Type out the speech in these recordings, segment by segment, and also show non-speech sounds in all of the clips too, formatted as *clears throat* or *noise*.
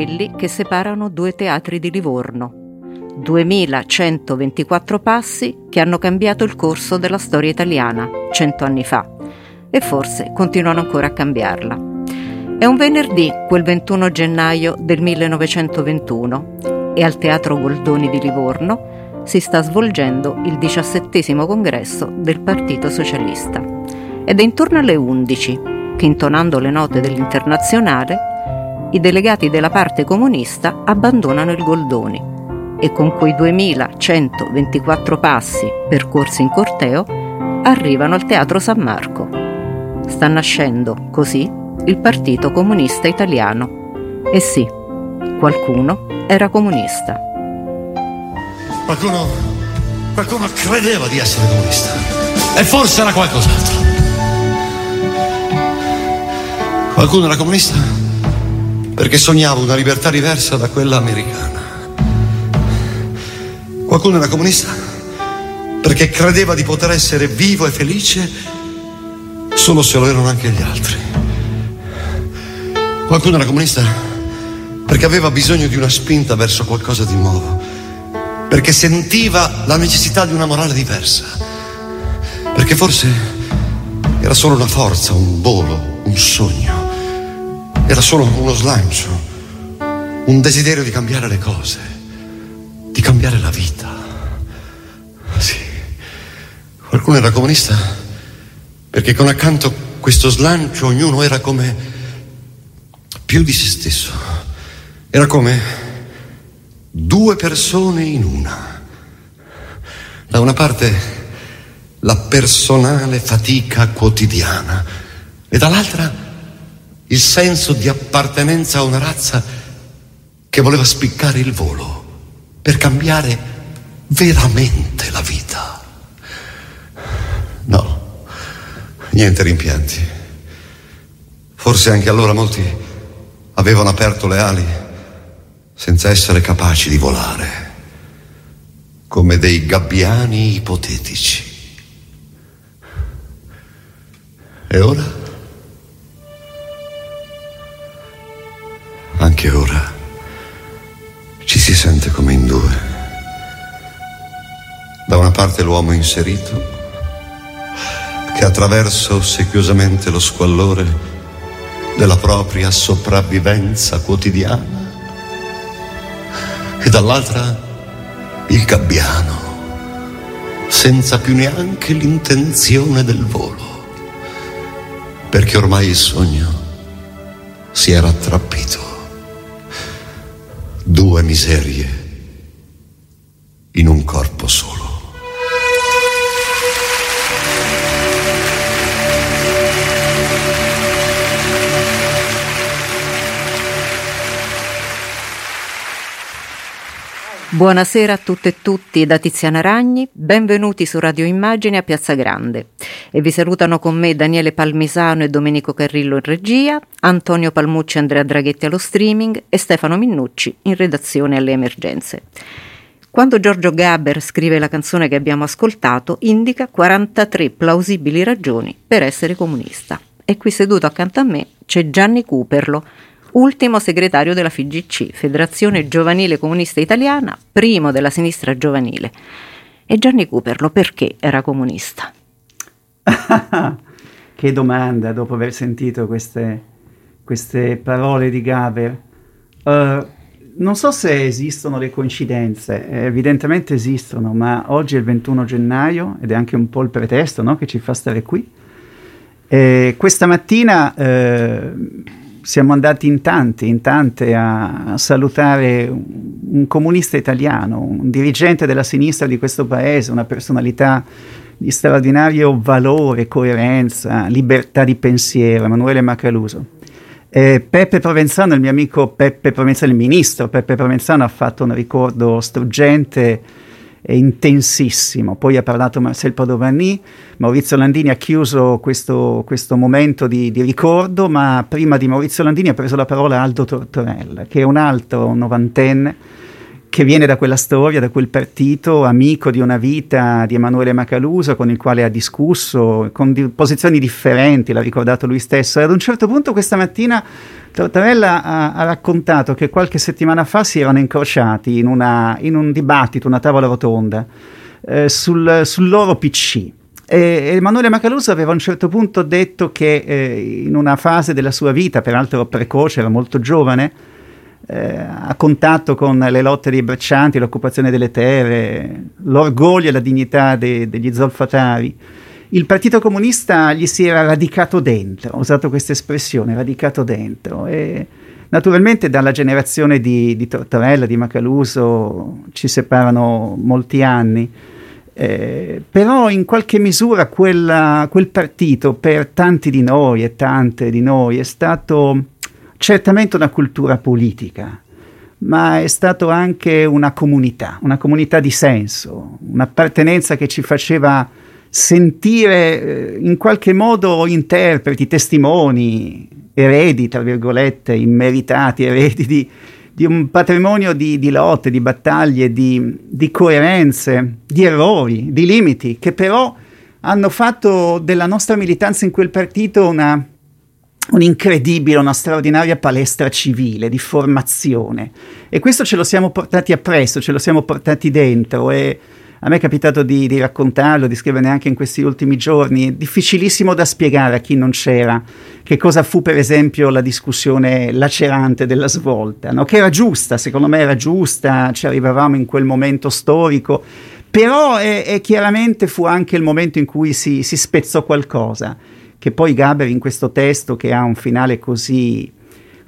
Quelli che separano due teatri di Livorno. 2124 passi che hanno cambiato il corso della storia italiana cento anni fa e forse continuano ancora a cambiarla. È un venerdì, quel 21 gennaio del 1921, e al Teatro Goldoni di Livorno si sta svolgendo il diciassettesimo congresso del Partito Socialista. Ed è intorno alle 11 che, intonando le note dell'Internazionale, i delegati della parte comunista abbandonano il Goldoni e con quei 2124 passi percorsi in corteo arrivano al Teatro San Marco. Sta nascendo così il Partito Comunista Italiano. E sì, qualcuno era comunista. Qualcuno, qualcuno credeva di essere comunista e forse era qualcos'altro. Qualcuno era comunista perché sognavo una libertà diversa da quella americana. Qualcuno era comunista? Perché credeva di poter essere vivo e felice solo se lo erano anche gli altri. Qualcuno era comunista? Perché aveva bisogno di una spinta verso qualcosa di nuovo, perché sentiva la necessità di una morale diversa, perché forse era solo una forza, un volo, un sogno era solo uno slancio, un desiderio di cambiare le cose, di cambiare la vita. Sì, qualcuno era comunista perché con accanto questo slancio ognuno era come più di se stesso, era come due persone in una. Da una parte la personale fatica quotidiana e dall'altra il senso di appartenenza a una razza che voleva spiccare il volo per cambiare veramente la vita. No, niente rimpianti. Forse anche allora molti avevano aperto le ali senza essere capaci di volare, come dei gabbiani ipotetici. E ora? Anche ora ci si sente come in due. Da una parte l'uomo inserito che attraversa ossequiosamente lo squallore della propria sopravvivenza quotidiana e dall'altra il gabbiano senza più neanche l'intenzione del volo perché ormai il sogno si era attrappito due miserie in un corpo solo. Buonasera a tutte e tutti da Tiziana Ragni, benvenuti su Radio Immagine a Piazza Grande. E vi salutano con me Daniele Palmisano e Domenico Carrillo in regia, Antonio Palmucci e Andrea Draghetti allo streaming e Stefano Minnucci in redazione alle emergenze. Quando Giorgio Gaber scrive la canzone che abbiamo ascoltato, indica 43 plausibili ragioni per essere comunista. E qui seduto accanto a me c'è Gianni Cooperlo, ultimo segretario della FIGC, Federazione Giovanile Comunista Italiana, primo della sinistra giovanile. E Gianni Cooperlo perché era comunista? *laughs* che domanda dopo aver sentito queste, queste parole di Gaber. Uh, non so se esistono le coincidenze, evidentemente esistono, ma oggi è il 21 gennaio ed è anche un po' il pretesto no, che ci fa stare qui. E questa mattina eh, siamo andati in tanti, in tante a, salutare un comunista italiano, un dirigente della sinistra di questo paese, una personalità di straordinario valore, coerenza, libertà di pensiero, Emanuele Macaluso. Eh, Peppe Provenzano, il mio amico Peppe Provenzano, il ministro Peppe Provenzano ha fatto un ricordo struggente e intensissimo. Poi ha parlato Marcel Padovani, Maurizio Landini ha chiuso questo, questo momento di, di, ricordo, ma prima di Maurizio Landini ha preso la parola Aldo Tortorella, che è un altro novantenne che viene da quella storia, da quel partito, amico di una vita di Emanuele Macaluso, con il quale ha discusso, con di- posizioni differenti, l'ha ricordato lui stesso. E ad un certo punto questa mattina Tortorella ha, ha, raccontato che qualche settimana fa si erano incrociati in, una, in un dibattito, una tavola rotonda, eh, sul, sul, loro PC. E Emanuele Macaluso aveva a un certo punto detto che eh, in una fase della sua vita, peraltro precoce, era molto giovane, eh, a contatto con le lotte dei braccianti, l'occupazione delle terre, l'orgoglio e la dignità de, degli zolfatari. Il Partito Comunista gli si era radicato dentro, ho usato questa espressione, radicato dentro. E naturalmente dalla generazione di, di Tortorella, di Macaluso, ci separano molti anni. Eh, però in qualche misura quella, quel partito per tanti di noi e tante di noi è stato certamente una cultura politica, ma è stato anche una comunità, una comunità di senso, un'appartenenza che ci faceva sentire eh, in qualche modo interpreti, testimoni, eredi, tra virgolette, immeritati, eredi di, di un patrimonio di, di, lotte, di battaglie, di, di coerenze, di errori, di limiti, che però hanno fatto della nostra militanza in quel partito una un'incredibile, una straordinaria palestra civile di formazione. E questo ce lo siamo portati appresso, ce lo siamo portati dentro e a me è capitato di, di raccontarlo, di scriverne anche in questi ultimi giorni, è difficilissimo da spiegare a chi non c'era che cosa fu per esempio la discussione lacerante della svolta, no? che era giusta, secondo me era giusta, ci arrivavamo in quel momento storico, però è, è chiaramente fu anche il momento in cui si, si spezzò qualcosa che poi Gaber in questo testo che ha un finale così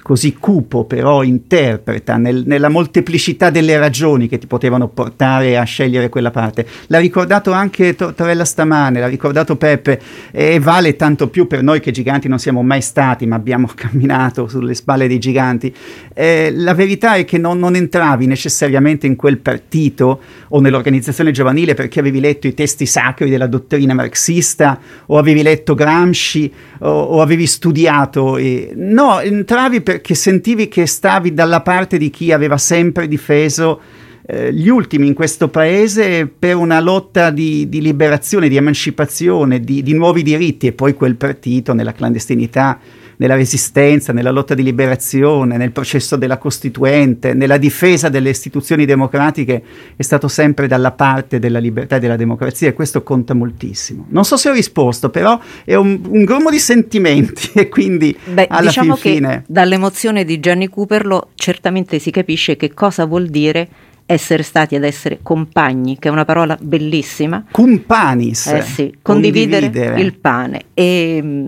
così cupo però interpreta nel, nella molteplicità delle ragioni che ti potevano portare a scegliere quella parte. L'ha ricordato anche Torella stamane, l'ha ricordato Peppe e vale tanto più per noi che giganti non siamo mai stati ma abbiamo *laughs* camminato sulle spalle dei giganti. Eh, la verità è che non, non entravi necessariamente in quel partito o nell'organizzazione giovanile perché avevi letto i testi sacri della dottrina marxista o avevi letto Gramsci o, o avevi studiato. E... No, entravi per perché sentivi che stavi dalla parte di chi aveva sempre difeso eh, gli ultimi in questo paese per una lotta di, di liberazione, di emancipazione, di, di nuovi diritti e poi quel partito nella clandestinità nella resistenza, nella lotta di liberazione, nel processo della Costituente, nella difesa delle istituzioni democratiche, è stato sempre dalla parte della libertà e della democrazia e questo conta moltissimo. Non so se ho risposto, però è un, un grumo di sentimenti *laughs* e quindi Beh, alla diciamo fin fine... dall'emozione di Gianni Cooperlo certamente si capisce che cosa vuol dire essere stati ad essere compagni, che è una parola bellissima. Companis. Eh sì, condividere, condividere. il pane. E,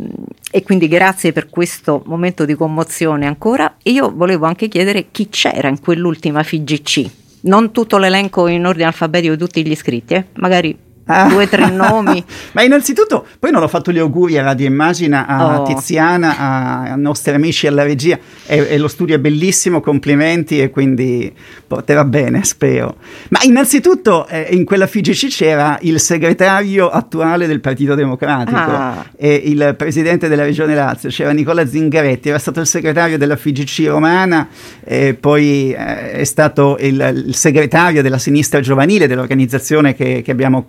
e, quindi grazie per questo momento di commozione ancora. io volevo anche chiedere chi c'era in quell'ultima FIGC. Non tutto l'elenco in ordine alfabetico di tutti gli iscritti, eh? magari Ah. due o tre *laughs* nomi. Ma innanzitutto, poi non ho fatto gli auguri a Radio Immagina, a oh. Tiziana, a, ai nostri amici alla regia. E, e, lo studio è bellissimo, complimenti e quindi porterà bene, spero. Ma innanzitutto eh, in quella FIGC c'era il segretario attuale del Partito Democratico ah. e il presidente della Regione Lazio, c'era Nicola Zingaretti, era stato il segretario della FIGC romana e poi eh, è stato il, il, segretario della sinistra giovanile dell'organizzazione che, che abbiamo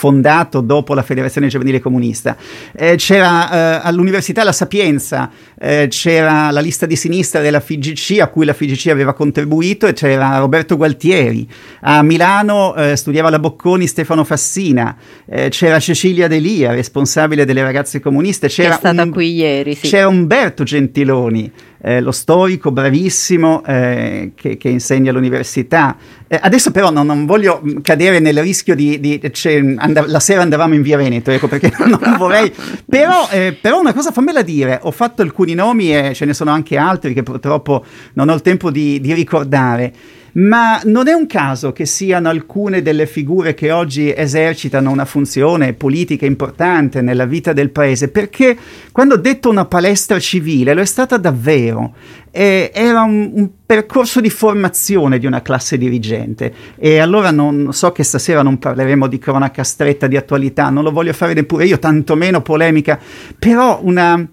fondato dopo la Federazione Giovanile Comunista. Eh, c'era eh, all'Università La Sapienza, eh, c'era la lista di sinistra della FIGC a cui la FIGC aveva contribuito e c'era Roberto Gualtieri. A Milano eh, studiava la Bocconi Stefano Fassina, eh, c'era Cecilia Delia, responsabile delle ragazze comuniste. C'era un, qui ieri, sì. C'era Umberto Gentiloni eh, lo storico bravissimo eh, che, che, insegna all'università. Eh, adesso però non, non, voglio cadere nel rischio di... di and- la sera andavamo in via Veneto, ecco perché non, non vorrei... Però, eh, però, una cosa fammela dire, ho fatto alcuni nomi e ce ne sono anche altri che purtroppo non ho il tempo di, di ricordare. Ma non è un caso che siano alcune delle figure che oggi esercitano una funzione politica importante nella vita del paese, perché quando ho detto una palestra civile lo è stata davvero. Eh, era un, un, percorso di formazione di una classe dirigente e allora non so che stasera non parleremo di cronaca stretta, di attualità, non lo voglio fare neppure io, tantomeno polemica, però una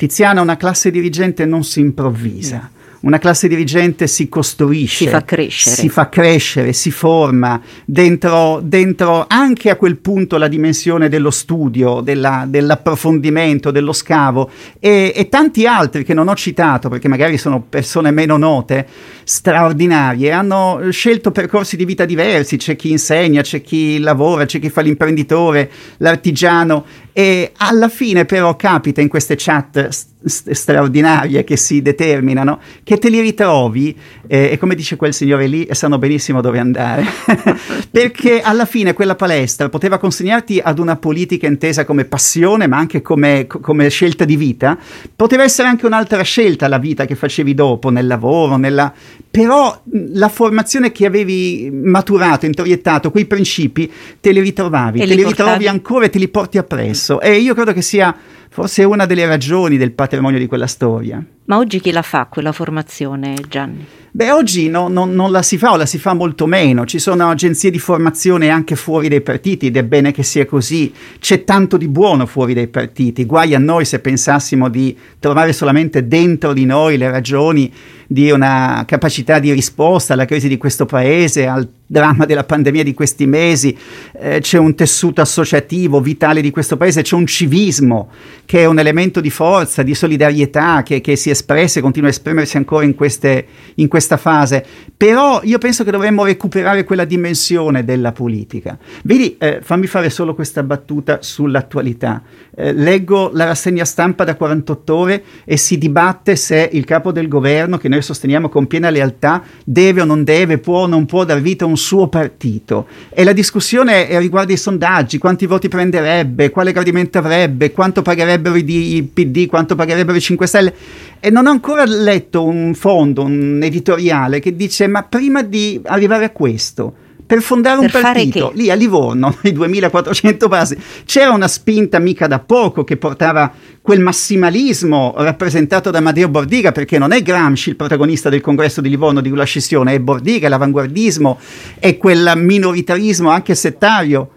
Tiziana, una classe dirigente non si improvvisa. Una classe dirigente si costruisce, si fa crescere, si, fa crescere, si forma dentro, dentro, anche a quel punto la dimensione dello studio, della, dell'approfondimento, dello scavo. E, e tanti altri che non ho citato perché magari sono persone meno note, straordinarie, hanno scelto percorsi di vita diversi, c'è chi insegna, c'è chi lavora, c'è chi fa l'imprenditore, l'artigiano e alla fine però capita in queste chat st- straordinarie che si determinano che te li ritrovi eh, e come dice quel signore lì sanno benissimo dove andare. *laughs* Perché alla fine quella palestra poteva consegnarti ad una politica intesa come passione ma anche come, come scelta di vita. Poteva essere anche un'altra scelta la vita che facevi dopo nel lavoro nella... però la formazione che avevi maturato, introiettato quei principi te li ritrovavi, te li, li ritrovi ancora e te li porti appresso stesso e io credo che sia forse una delle ragioni del patrimonio di quella storia. Ma oggi chi la fa quella formazione, Gianni? Beh, oggi no, no, non la si fa o la si fa molto meno. Ci sono agenzie di formazione anche fuori dai partiti ed è bene che sia così. C'è tanto di buono fuori dai partiti. Guai a noi se pensassimo di trovare solamente dentro di noi le ragioni di una capacità di risposta alla crisi di questo paese, al dramma della pandemia di questi mesi. Eh, c'è un tessuto associativo vitale di questo paese, c'è un civismo che è un elemento di forza, di solidarietà che, che si espresse e continua a esprimersi ancora in, queste, in questa fase. Però io penso che dovremmo recuperare quella dimensione della politica. Vedi, eh, fammi fare solo questa battuta sull'attualità. Eh, leggo la rassegna stampa da 48 ore e si dibatte se il capo del governo, che noi sosteniamo con piena lealtà, deve o non deve, può o non può dar vita a un suo partito. E la discussione riguarda i sondaggi, quanti voti prenderebbe, quale gradimento avrebbe, quanto pagherebbero i PD, quanto pagherebbero i 5 Stelle. E non ho ancora letto un fondo, un editoriale che dice ma prima di arrivare a questo per fondare per un partito lì a Livorno, nei 2400 passi, c'era una spinta mica da poco che portava quel massimalismo rappresentato da Matteo Bordiga, perché non è Gramsci il protagonista del congresso di Livorno di quella scissione, è Bordiga, l'avanguardismo, è quel minoritarismo anche settario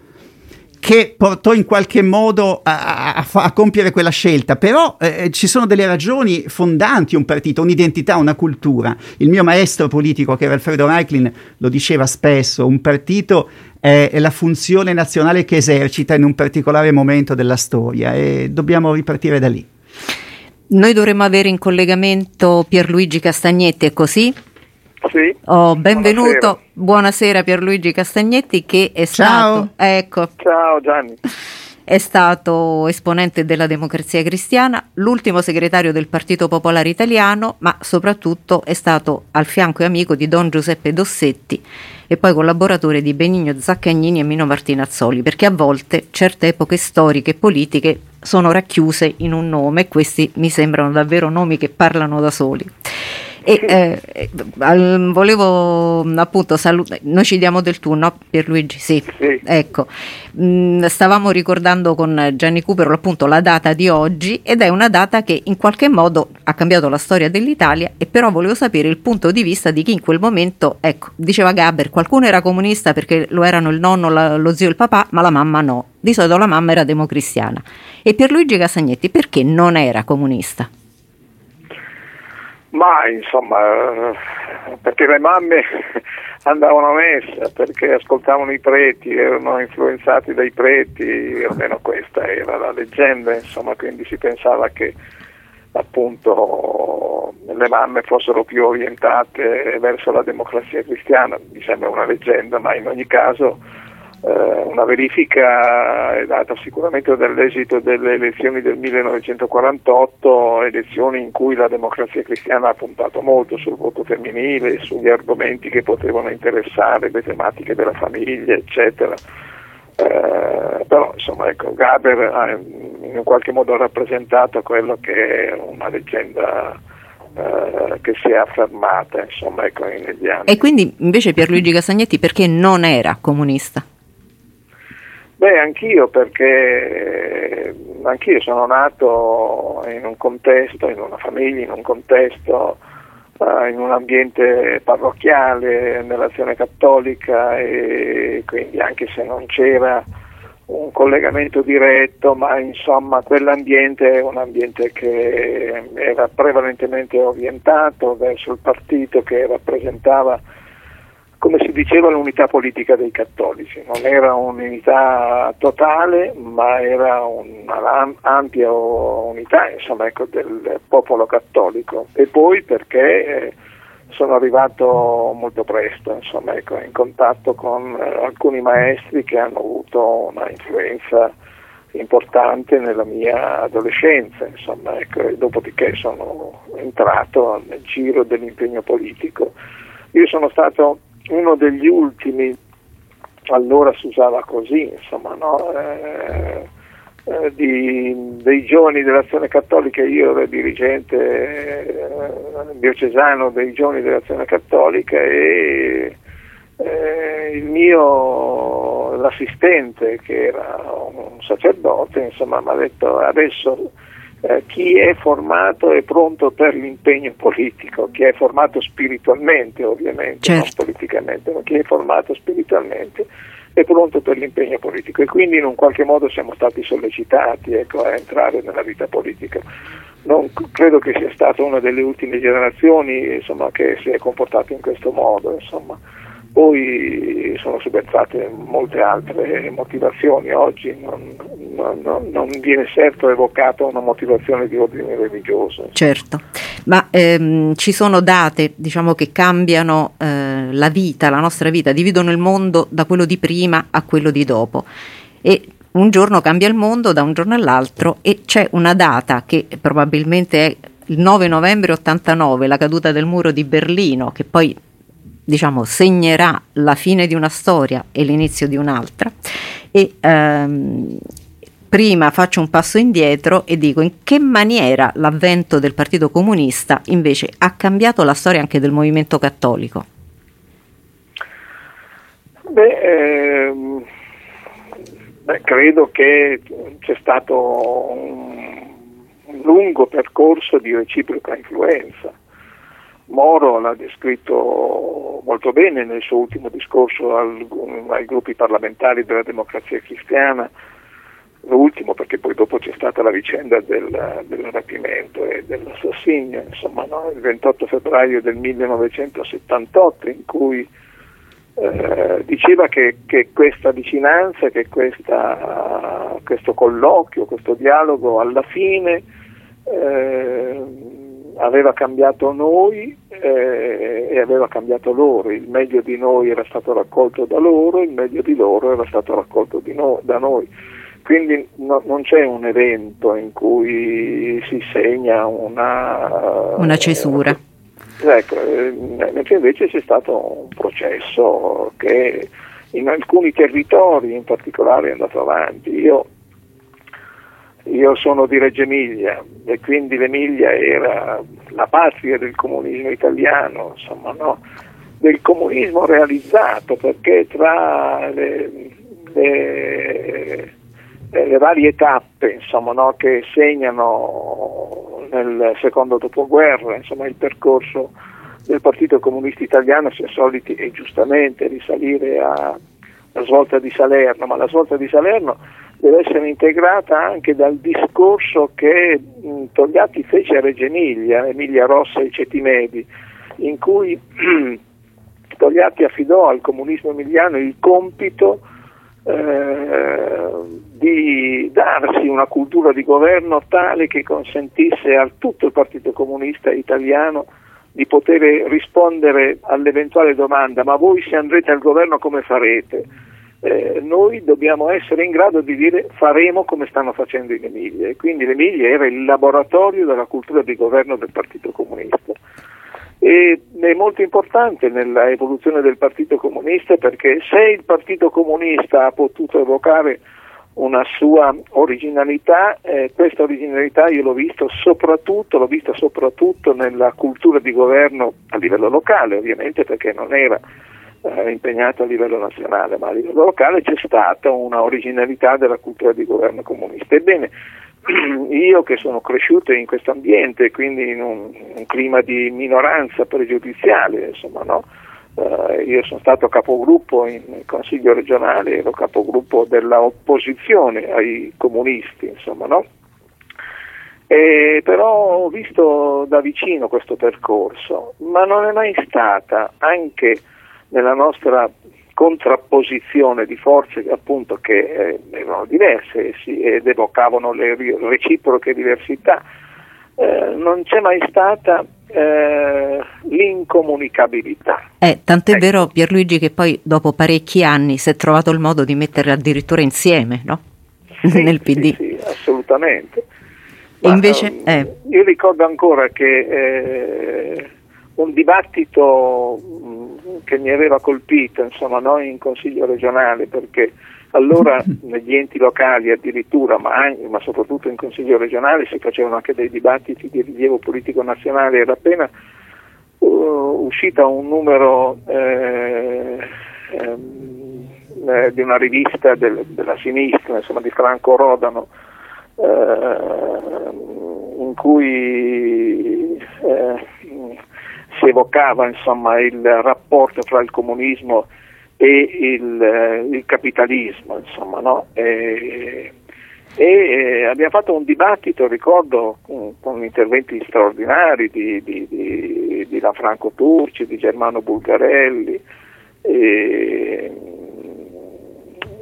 che portò in qualche modo a, a, a compiere quella scelta, però eh, ci sono delle ragioni fondanti un partito, un'identità, una cultura. Il mio maestro politico, che era Alfredo Reiklin, lo diceva spesso, un partito è, è la funzione nazionale che esercita in un particolare momento della storia e dobbiamo ripartire da lì. Noi dovremmo avere in collegamento Pierluigi Castagnetti, è così? Sì. Oh, benvenuto, buonasera. buonasera Pierluigi Castagnetti che è Ciao. stato... Ecco. Ciao Gianni. È stato esponente della Democrazia Cristiana, l'ultimo segretario del Partito Popolare Italiano, ma soprattutto è stato al fianco e amico di Don Giuseppe Dossetti e poi collaboratore di Benigno Zaccagnini e Mino Martinazzoli, perché a volte certe epoche storiche e politiche sono racchiuse in un nome e questi mi sembrano davvero nomi che parlano da soli. E eh, volevo appunto salutare, noi ci diamo del tu, no Pierluigi? Sì, sì. ecco. Mm, stavamo ricordando con Gianni Cooper appunto la data di oggi ed è una data che in qualche modo ha cambiato la storia dell'Italia e però volevo sapere il punto di vista di chi in quel momento, ecco, diceva Gaber, qualcuno era comunista perché lo erano il nonno, la, lo zio e il papà, ma la mamma no. Di solito la mamma era democristiana. E Pierluigi Casagnetti perché non era comunista? Ma insomma, perché le mamme *laughs* andavano a messa, perché ascoltavano i preti, erano influenzati dai preti, almeno questa era la leggenda, insomma, quindi si pensava che appunto le mamme fossero più orientate verso la democrazia cristiana, mi sembra una leggenda, ma in ogni caso eh, una verifica è data sicuramente dall'esito delle elezioni del 1948, elezioni in cui la democrazia cristiana ha puntato molto sul voto femminile, sugli argomenti che potevano interessare, le tematiche della famiglia, eccetera. Eh, però insomma ecco, Gaber ha in qualche modo rappresentato quello che è una leggenda eh, che si è affermata insomma, ecco, negli anni. E quindi invece Pierluigi Castagnetti perché non era comunista? Beh, anch'io perché anch'io sono nato in un contesto, in una famiglia, in un contesto, uh, in un ambiente parrocchiale, nell'azione cattolica e quindi anche se non c'era un collegamento diretto, ma insomma quell'ambiente è un ambiente che era prevalentemente orientato verso il partito che rappresentava come si diceva, l'unità politica dei cattolici. Non era un'unità totale, ma era un'ampia unità insomma, ecco, del popolo cattolico. E poi perché eh, sono arrivato molto presto insomma, ecco, in contatto con eh, alcuni maestri che hanno avuto una influenza importante nella mia adolescenza, insomma, ecco, dopodiché sono entrato nel giro dell'impegno politico. Io sono stato uno degli ultimi, allora si usava così, insomma, no? eh, eh, di, dei giovani dell'azione cattolica, io ero dirigente eh, diocesano dei giovani dell'azione cattolica e eh, il mio l'assistente che era un sacerdote insomma mi ha detto adesso eh, chi è formato è pronto per l'impegno politico, chi è formato spiritualmente ovviamente, certo. non politicamente, ma chi è formato spiritualmente è pronto per l'impegno politico e quindi in un qualche modo siamo stati sollecitati ecco, a entrare nella vita politica. Non credo che sia stata una delle ultime generazioni insomma, che si è comportato in questo modo. Insomma. Poi sono subentrate molte altre motivazioni, oggi non, non, non viene certo evocata una motivazione di ordine religioso. Certo, ma ehm, ci sono date diciamo, che cambiano eh, la vita, la nostra vita, dividono il mondo da quello di prima a quello di dopo. E un giorno cambia il mondo da un giorno all'altro e c'è una data che probabilmente è il 9 novembre 89, la caduta del muro di Berlino, che poi diciamo, segnerà la fine di una storia e l'inizio di un'altra. E ehm, prima faccio un passo indietro e dico in che maniera l'avvento del Partito Comunista invece ha cambiato la storia anche del movimento cattolico. Beh, ehm, beh credo che c'è stato un, un lungo percorso di reciproca influenza Moro l'ha descritto molto bene nel suo ultimo discorso al, ai gruppi parlamentari della democrazia cristiana, l'ultimo perché poi dopo c'è stata la vicenda del, del rapimento e dell'assassinio, insomma, no? il 28 febbraio del 1978 in cui eh, diceva che, che, questa vicinanza, che questa, questo colloquio, questo dialogo alla fine eh, aveva cambiato noi eh, e aveva cambiato loro, il meglio di noi era stato raccolto da loro, il meglio di loro era stato raccolto no, da noi. Quindi no, non c'è un evento in cui si segna una, una cesura. Eh, ecco, mentre invece c'è stato un processo che in alcuni territori in particolare è andato avanti. Io io sono di Reggio Emilia e quindi l'Emilia era la patria del comunismo italiano, insomma, no? del comunismo realizzato, perché tra le, le, le varie tappe insomma, no? che segnano nel secondo dopoguerra insomma, il percorso del Partito Comunista Italiano si è soliti e giustamente risalire alla svolta di Salerno, ma la svolta di Salerno deve essere integrata anche dal discorso che mh, Togliatti fece a Reggio Emilia, Emilia Rossa e Cetimedi, in cui Togliatti affidò al comunismo emiliano il compito eh, di darsi una cultura di governo tale che consentisse a tutto il Partito Comunista Italiano di poter rispondere all'eventuale domanda ma voi se andrete al governo come farete? Eh, noi dobbiamo essere in grado di dire faremo come stanno facendo in Emilia. E quindi l'Emilia era il laboratorio della cultura di governo del Partito Comunista. E è molto importante nella evoluzione del Partito Comunista perché se il Partito Comunista ha potuto evocare una sua originalità, eh, questa originalità io l'ho, visto soprattutto, l'ho vista soprattutto nella cultura di governo a livello locale, ovviamente perché non era eh, impegnato a livello nazionale, ma a livello locale c'è stata una originalità della cultura di governo comunista. Ebbene, *clears throat* io che sono cresciuto in questo ambiente, quindi in un, un clima di minoranza pregiudiziale, insomma, no? Uh, io sono stato capogruppo in consiglio regionale, ero capogruppo dell'opposizione ai comunisti, insomma, no? E però ho visto da vicino questo percorso, ma non è mai stata, anche nella nostra contrapposizione di forze appunto che eh, erano diverse sì, ed evocavano le reciproche diversità, eh, non c'è mai stata eh, l'incomunicabilità. Eh, tant'è ecco. vero Pierluigi che poi dopo parecchi anni si è trovato il modo di metterle addirittura insieme, no? Sì, *laughs* Nel PD. Sì, sì assolutamente. Ma, invece... Eh. Io ricordo ancora che eh, un dibattito che mi aveva colpito insomma, noi in consiglio regionale perché allora *laughs* negli enti locali addirittura, ma, anche, ma, soprattutto in consiglio regionale si facevano anche dei dibattiti di rilievo politico nazionale, era appena uh, uscita un numero eh, ehm, eh, di una rivista del, della sinistra, insomma di Franco Rodano, eh, in cui eh, si evocava insomma, il rapporto fra il comunismo e il, eh, il capitalismo, insomma, no? e, e eh, abbiamo fatto un dibattito, ricordo, con, con interventi straordinari di, di, di, di Lanfranco Turci, di Germano Bulgarelli, e,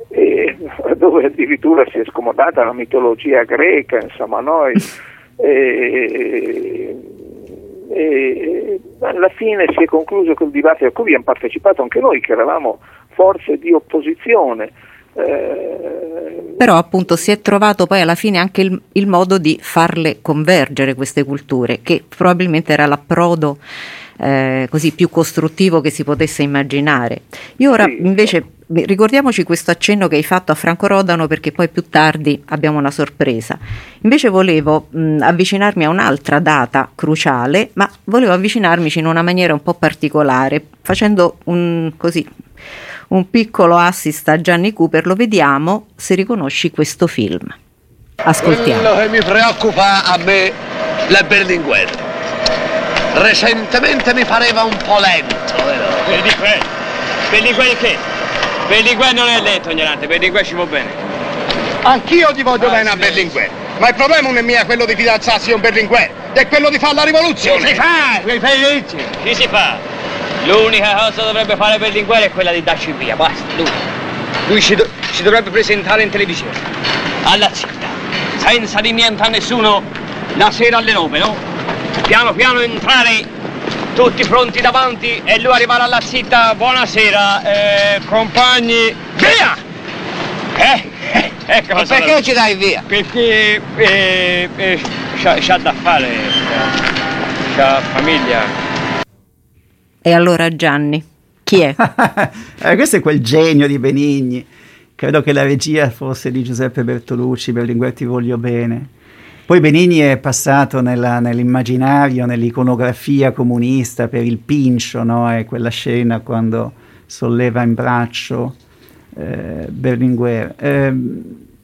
e *laughs* dove addirittura si è scomodata la mitologia greca, insomma, noi. E, e alla fine si è concluso quel dibattito a cui abbiamo partecipato anche noi che eravamo forze di opposizione. Eh, Però appunto si è trovato poi alla fine anche il, il modo di farle convergere queste culture, che probabilmente era l'approdo eh, così più costruttivo che si potesse immaginare. Io ora sì. invece ricordiamoci questo accenno che hai fatto a Franco Rodano perché poi più tardi abbiamo una sorpresa. Invece volevo mh, avvicinarmi a un'altra data cruciale, ma volevo avvicinarmici in una maniera un po' particolare, facendo un, così, un piccolo assist a Gianni Cooper, lo vediamo se riconosci questo film. Ascoltiamo. Quello che mi preoccupa a me è Berlinguer. Recentemente mi pareva un po' lento, vero? Berlinguer? Berlinguer che? Berlinguer non è lento, ignorante, Berlinguer ci va bene. Anch'io ti voglio ah, bene sì. a Berlinguer, ma il problema non è mio quello di fidanzarsi con Berlinguer, è quello di fare la rivoluzione. Chi si fa? Quei felici? Chi si fa? L'unica cosa dovrebbe fare Berlinguer è quella di darci via, basta, lui. Lui ci, do ci dovrebbe presentare in televisione, alla città, senza niente a nessuno, la sera alle nove, no? Piano piano entrare tutti pronti davanti e lui arrivare alla città. Buonasera, eh, compagni. Via! Eh? eh ecco e perché non ci dai via? Perché eh, eh, c'ha da fare, c'ha famiglia. E allora Gianni, chi è? *laughs* eh, questo è quel genio di Benigni. Credo che la regia fosse di Giuseppe Bertolucci, Berlinguer ti voglio bene. Poi Benigni è passato nella, nell'immaginario, nell'iconografia comunista per il pincio, no? è quella scena quando solleva in braccio eh, Berlinguer. Eh,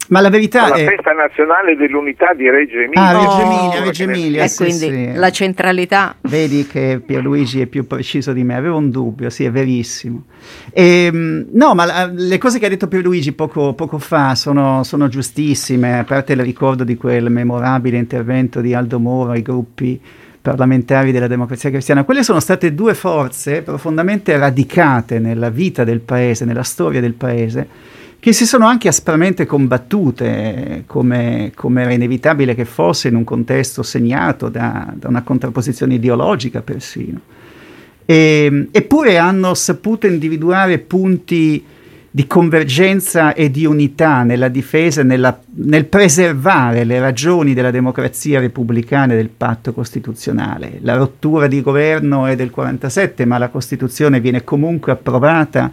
ma la verità la è... La festa nazionale dell'unità di Reggio Emilia. Ah, Reggio Emilia, Reggio Emilia. E sì, quindi sì. la centralità... Vedi che Pierluigi è più preciso di me, avevo un dubbio, sì, è verissimo. E, ehm, no, ma la, le cose che ha detto Pierluigi poco, poco fa sono, sono, giustissime, a parte il ricordo di quel memorabile intervento di Aldo Moro ai gruppi parlamentari della democrazia cristiana. Quelle sono state due forze profondamente radicate nella vita del paese, nella storia del paese, che si sono anche aspramente combattute, come, come era inevitabile che fosse in un contesto segnato da, da una contrapposizione ideologica persino. E, eppure hanno saputo individuare punti di convergenza e di unità nella difesa nella, nel preservare le ragioni della democrazia repubblicana e del patto costituzionale. La rottura di governo è del 47, ma la Costituzione viene comunque approvata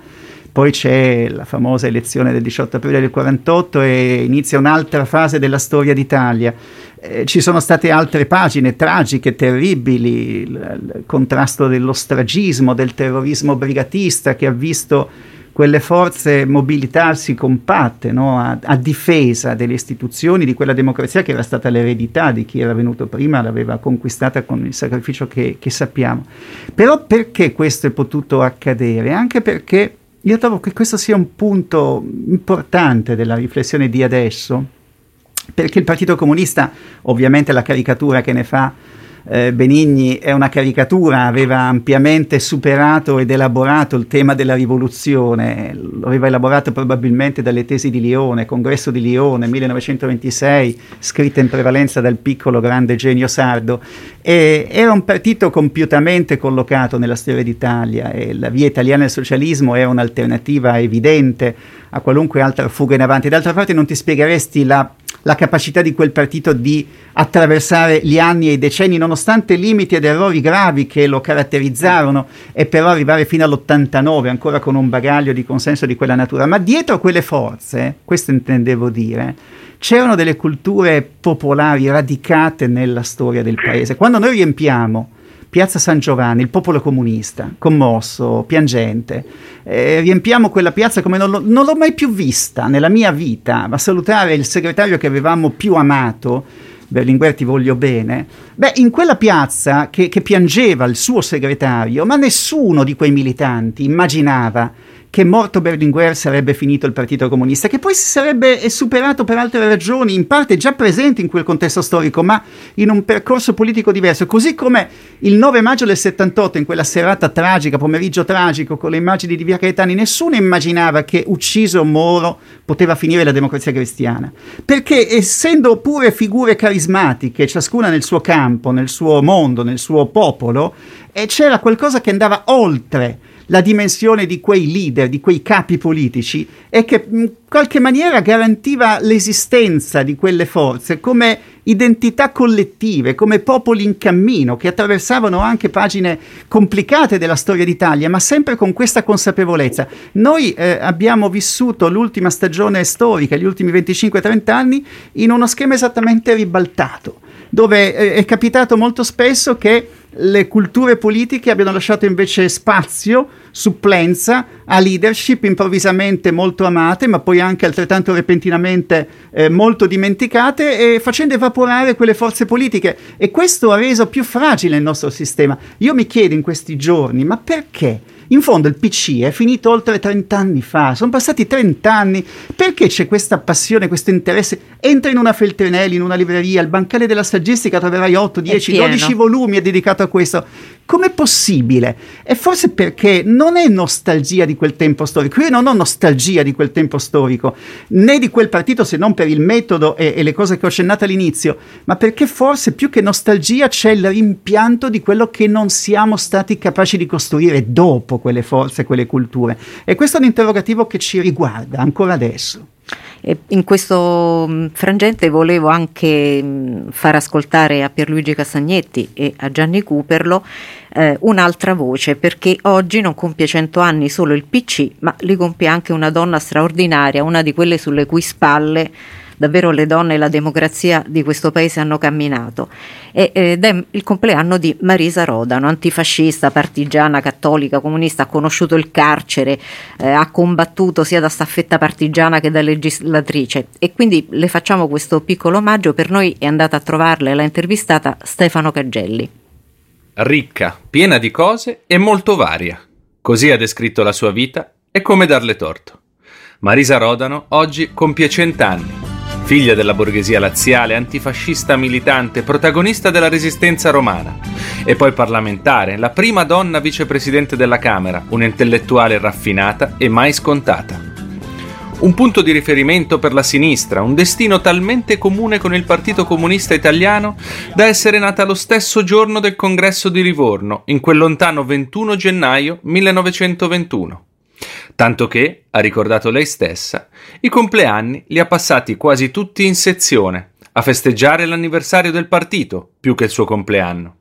poi c'è la famosa elezione del 18 aprile del 48 e inizia un'altra fase della storia d'Italia. Eh, ci sono state altre pagine tragiche, terribili, il, il contrasto dell'ostragismo, del terrorismo brigatista che ha visto quelle forze mobilitarsi compatte no? a, a, difesa delle istituzioni, di quella democrazia che era stata l'eredità di chi era venuto prima, l'aveva conquistata con il sacrificio che, che sappiamo. Però perché questo è potuto accadere? Anche perché io trovo che questo sia un punto importante della riflessione di adesso, perché il Partito Comunista, ovviamente la caricatura che ne fa eh, Benigni è una caricatura, aveva ampiamente superato ed elaborato il tema della rivoluzione, lo aveva elaborato probabilmente dalle tesi di Lione, Congresso di Lione, 1926, scritta in prevalenza dal piccolo grande genio sardo, e era un partito compiutamente collocato nella storia d'Italia e la via italiana del socialismo era un'alternativa evidente a qualunque altra fuga in avanti. D'altra parte non ti spiegheresti la la capacità di quel partito di attraversare gli anni e i decenni, nonostante limiti ed errori gravi che lo caratterizzarono, e però arrivare fino all'89 ancora con un bagaglio di consenso di quella natura. Ma dietro quelle forze, questo intendevo dire, c'erano delle culture popolari radicate nella storia del paese. Quando noi riempiamo Piazza San Giovanni, il popolo comunista, commosso, piangente. Eh, riempiamo quella piazza come non, lo, non, l'ho mai più vista nella mia vita, ma salutare il segretario che avevamo più amato, Berlinguer ti voglio bene, beh, in quella piazza che, che piangeva il suo segretario, ma nessuno di quei militanti immaginava che morto Berlinguer sarebbe finito il Partito Comunista, che poi si sarebbe superato per altre ragioni, in parte già presenti in quel contesto storico, ma in un percorso politico diverso. Così come il 9 maggio del 78, in quella serata tragica, pomeriggio tragico, con le immagini di Via Caetani, nessuno immaginava che ucciso Moro poteva finire la democrazia cristiana. Perché essendo pure figure carismatiche, ciascuna nel suo campo, nel suo mondo, nel suo popolo, e c'era qualcosa che andava oltre la dimensione di quei leader, di quei capi politici e che in qualche maniera garantiva l'esistenza di quelle forze come identità collettive, come popoli in cammino che attraversavano anche pagine complicate della storia d'Italia, ma sempre con questa consapevolezza. Noi eh, abbiamo vissuto l'ultima stagione storica, gli ultimi 25-30 anni, in uno schema esattamente ribaltato, dove eh, è capitato molto spesso che le culture politiche abbiano lasciato invece spazio, supplenza a leadership improvvisamente molto amate, ma poi anche altrettanto repentinamente eh, molto dimenticate, e facendo evaporare quelle forze politiche. E questo ha reso più fragile il nostro sistema. Io mi chiedo in questi giorni, ma perché? In fondo il PC è finito oltre 30 anni fa, sono passati 30 anni, perché c'è questa passione, questo interesse? Entra in una Feltrinelli, in una libreria, il bancale della saggistica troverai 8, 10, 12 volumi dedicato a questo. Com'è possibile? E forse perché non è nostalgia di quel tempo storico. Io non ho nostalgia di quel tempo storico, né di quel partito se non per il metodo e, e le cose che ho accennato all'inizio, ma perché forse più che nostalgia c'è il rimpianto di quello che non siamo stati capaci di costruire dopo quelle forze, quelle culture. E questo è un interrogativo che ci riguarda ancora adesso. E in questo mm, frangente volevo anche mm, far ascoltare a Pierluigi Castagnetti e a Gianni Cooperlo eh, un'altra voce, perché oggi non compie 100 anni solo il PC, ma li compie anche una donna straordinaria, una di quelle sulle cui spalle davvero le donne e la democrazia di questo paese hanno camminato. ed è il compleanno di Marisa Rodano, antifascista, partigiana, cattolica, comunista, ha conosciuto il carcere, eh, ha combattuto sia da staffetta partigiana che da legislatrice e quindi le facciamo questo piccolo omaggio, per noi è andata a trovarla e l'ha intervistata Stefano Caggelli. Ricca, piena di cose e molto varia. Così ha descritto la sua vita e come darle torto. Marisa Rodano oggi compie cent'anni figlia della borghesia laziale, antifascista militante, protagonista della resistenza romana e poi parlamentare, la prima donna vicepresidente della Camera, un'intellettuale raffinata e mai scontata. Un punto di riferimento per la sinistra, un destino talmente comune con il Partito Comunista Italiano da essere nata lo stesso giorno del congresso di Livorno, in quel lontano 21 gennaio 1921. Tanto che, ha ricordato lei stessa, i compleanni li ha passati quasi tutti in sezione, a festeggiare l'anniversario del partito più che il suo compleanno.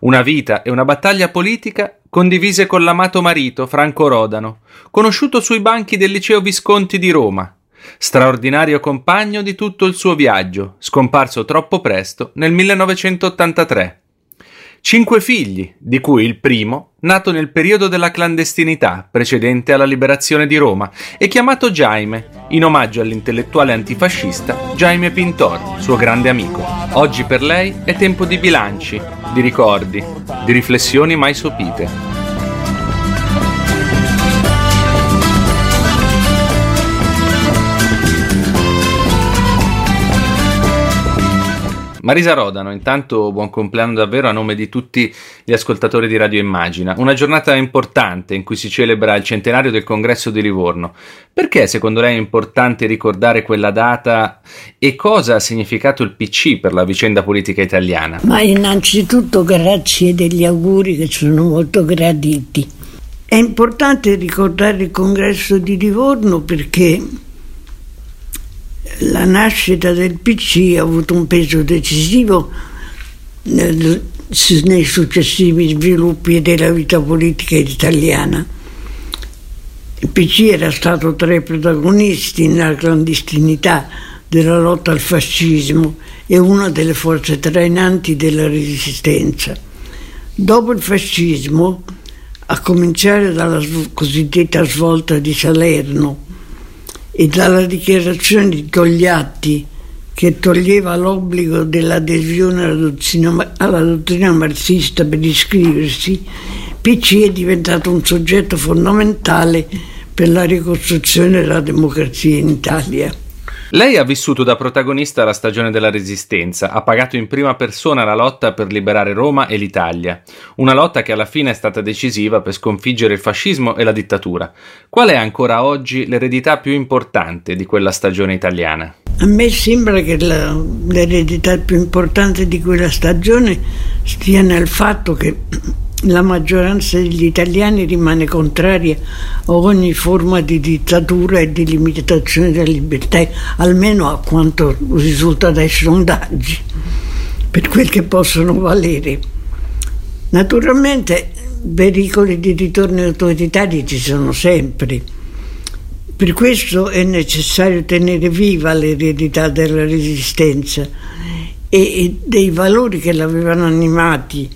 Una vita e una battaglia politica condivise con l'amato marito Franco Rodano, conosciuto sui banchi del liceo Visconti di Roma, straordinario compagno di tutto il suo viaggio, scomparso troppo presto nel 1983. Cinque figli, di cui il primo, nato nel periodo della clandestinità precedente alla liberazione di Roma e chiamato Jaime, in omaggio all'intellettuale antifascista Jaime Pintor, suo grande amico. Oggi per lei è tempo di bilanci, di ricordi, di riflessioni mai sopite. Marisa Rodano, intanto buon compleanno davvero a nome di tutti gli ascoltatori di Radio Immagina. Una giornata importante in cui si celebra il centenario del congresso di Livorno. Perché secondo lei è importante ricordare quella data e cosa ha significato il PC per la vicenda politica italiana? Ma innanzitutto grazie degli auguri che sono molto graditi. È importante ricordare il congresso di Livorno perché la nascita del PC ha avuto un peso decisivo nei successivi sviluppi della vita politica italiana. Il PC era stato tra i protagonisti nella clandestinità della lotta al fascismo e una delle forze trainanti della resistenza. Dopo il fascismo, a cominciare dalla cosiddetta svolta di Salerno, e dalla dichiarazione di Togliatti che toglieva l'obbligo dell'adesione alla dottrina, alla dottrina marxista per iscriversi, PC è diventato un soggetto fondamentale per la ricostruzione della democrazia in Italia. Lei ha vissuto da protagonista la stagione della Resistenza, ha pagato in prima persona la lotta per liberare Roma e l'Italia, una lotta che alla fine è stata decisiva per sconfiggere il fascismo e la dittatura. Qual è ancora oggi l'eredità più importante di quella stagione italiana? A me sembra che la, l'eredità più importante di quella stagione stia nel fatto che la maggioranza degli italiani rimane contraria a ogni forma di dittatura e di limitazione della libertà, almeno a quanto risulta dai sondaggi, per quel che possono valere. Naturalmente pericoli di ritorno autoritario ci sono sempre. Per questo è necessario tenere viva l'eredità della resistenza e dei valori che l'avevano animati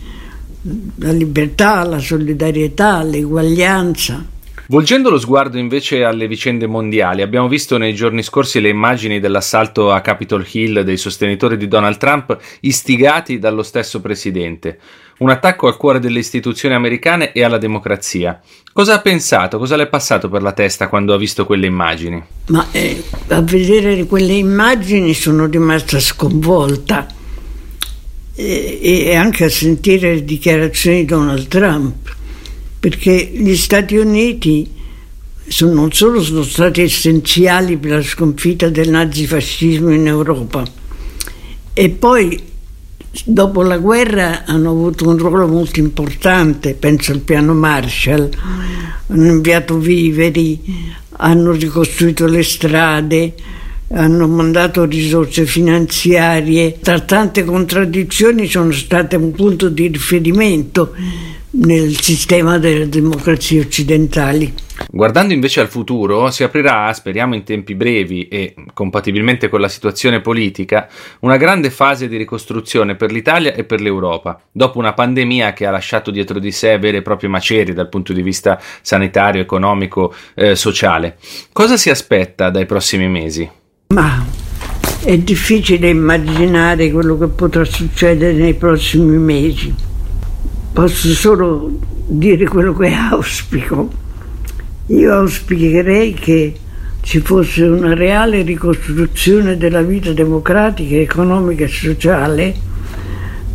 la libertà, la solidarietà, l'eguaglianza. Volgendo lo sguardo invece alle vicende mondiali, abbiamo visto nei giorni scorsi le immagini dell'assalto a Capitol Hill dei sostenitori di Donald Trump istigati dallo stesso presidente. Un attacco al cuore delle istituzioni americane e alla democrazia. Cosa ha pensato? Cosa le è passato per la testa quando ha visto quelle immagini? Ma eh, a vedere quelle immagini sono rimasta sconvolta e anche a sentire le dichiarazioni di Donald Trump, perché gli Stati Uniti sono, non solo sono stati essenziali per la sconfitta del nazifascismo in Europa, e poi dopo la guerra hanno avuto un ruolo molto importante, penso al piano Marshall, hanno inviato viveri, hanno ricostruito le strade, hanno mandato risorse finanziarie, tra tante contraddizioni sono state un punto di riferimento nel sistema delle democrazie occidentali. Guardando invece al futuro, si aprirà, speriamo in tempi brevi e compatibilmente con la situazione politica, una grande fase di ricostruzione per l'Italia e per l'Europa, dopo una pandemia che ha lasciato dietro di sé vere e proprie macerie dal punto di vista sanitario, economico, eh, sociale. Cosa si aspetta dai prossimi mesi? Ma è difficile immaginare quello che potrà succedere nei prossimi mesi. Posso solo dire quello che auspico. Io auspicherei che ci fosse una reale ricostruzione della vita democratica, economica e sociale,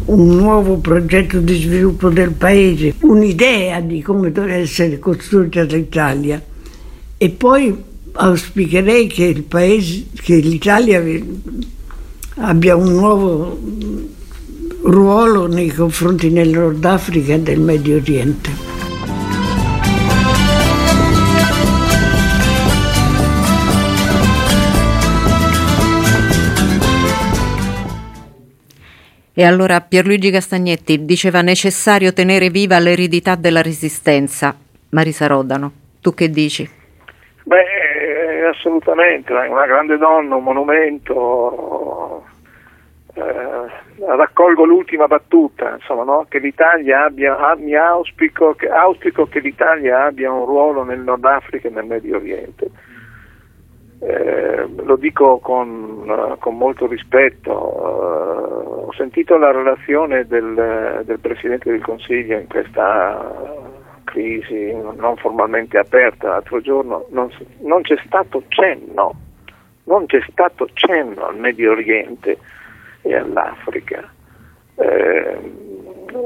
un nuovo progetto di sviluppo del paese, un'idea di come deve essere costruita l'Italia e poi auspicherei che, il paese, che l'Italia abbia un nuovo ruolo nei confronti del Nord Africa e del Medio Oriente. E allora Pierluigi Castagnetti diceva necessario tenere viva l'eredità della resistenza. Marisa Rodano, tu che dici? Beh, assolutamente, è una grande donna, un monumento. Eh, raccolgo l'ultima battuta, insomma, no? che l'Italia abbia, ah, mi auspico che, auspico che l'Italia abbia un ruolo nel Nord Africa e nel Medio Oriente. Eh, lo dico con, con molto rispetto, eh, ho sentito la relazione del, del Presidente del Consiglio in questa crisi non formalmente aperta l'altro giorno, non, non c'è stato cenno, non c'è stato cenno al Medio Oriente e all'Africa. Eh,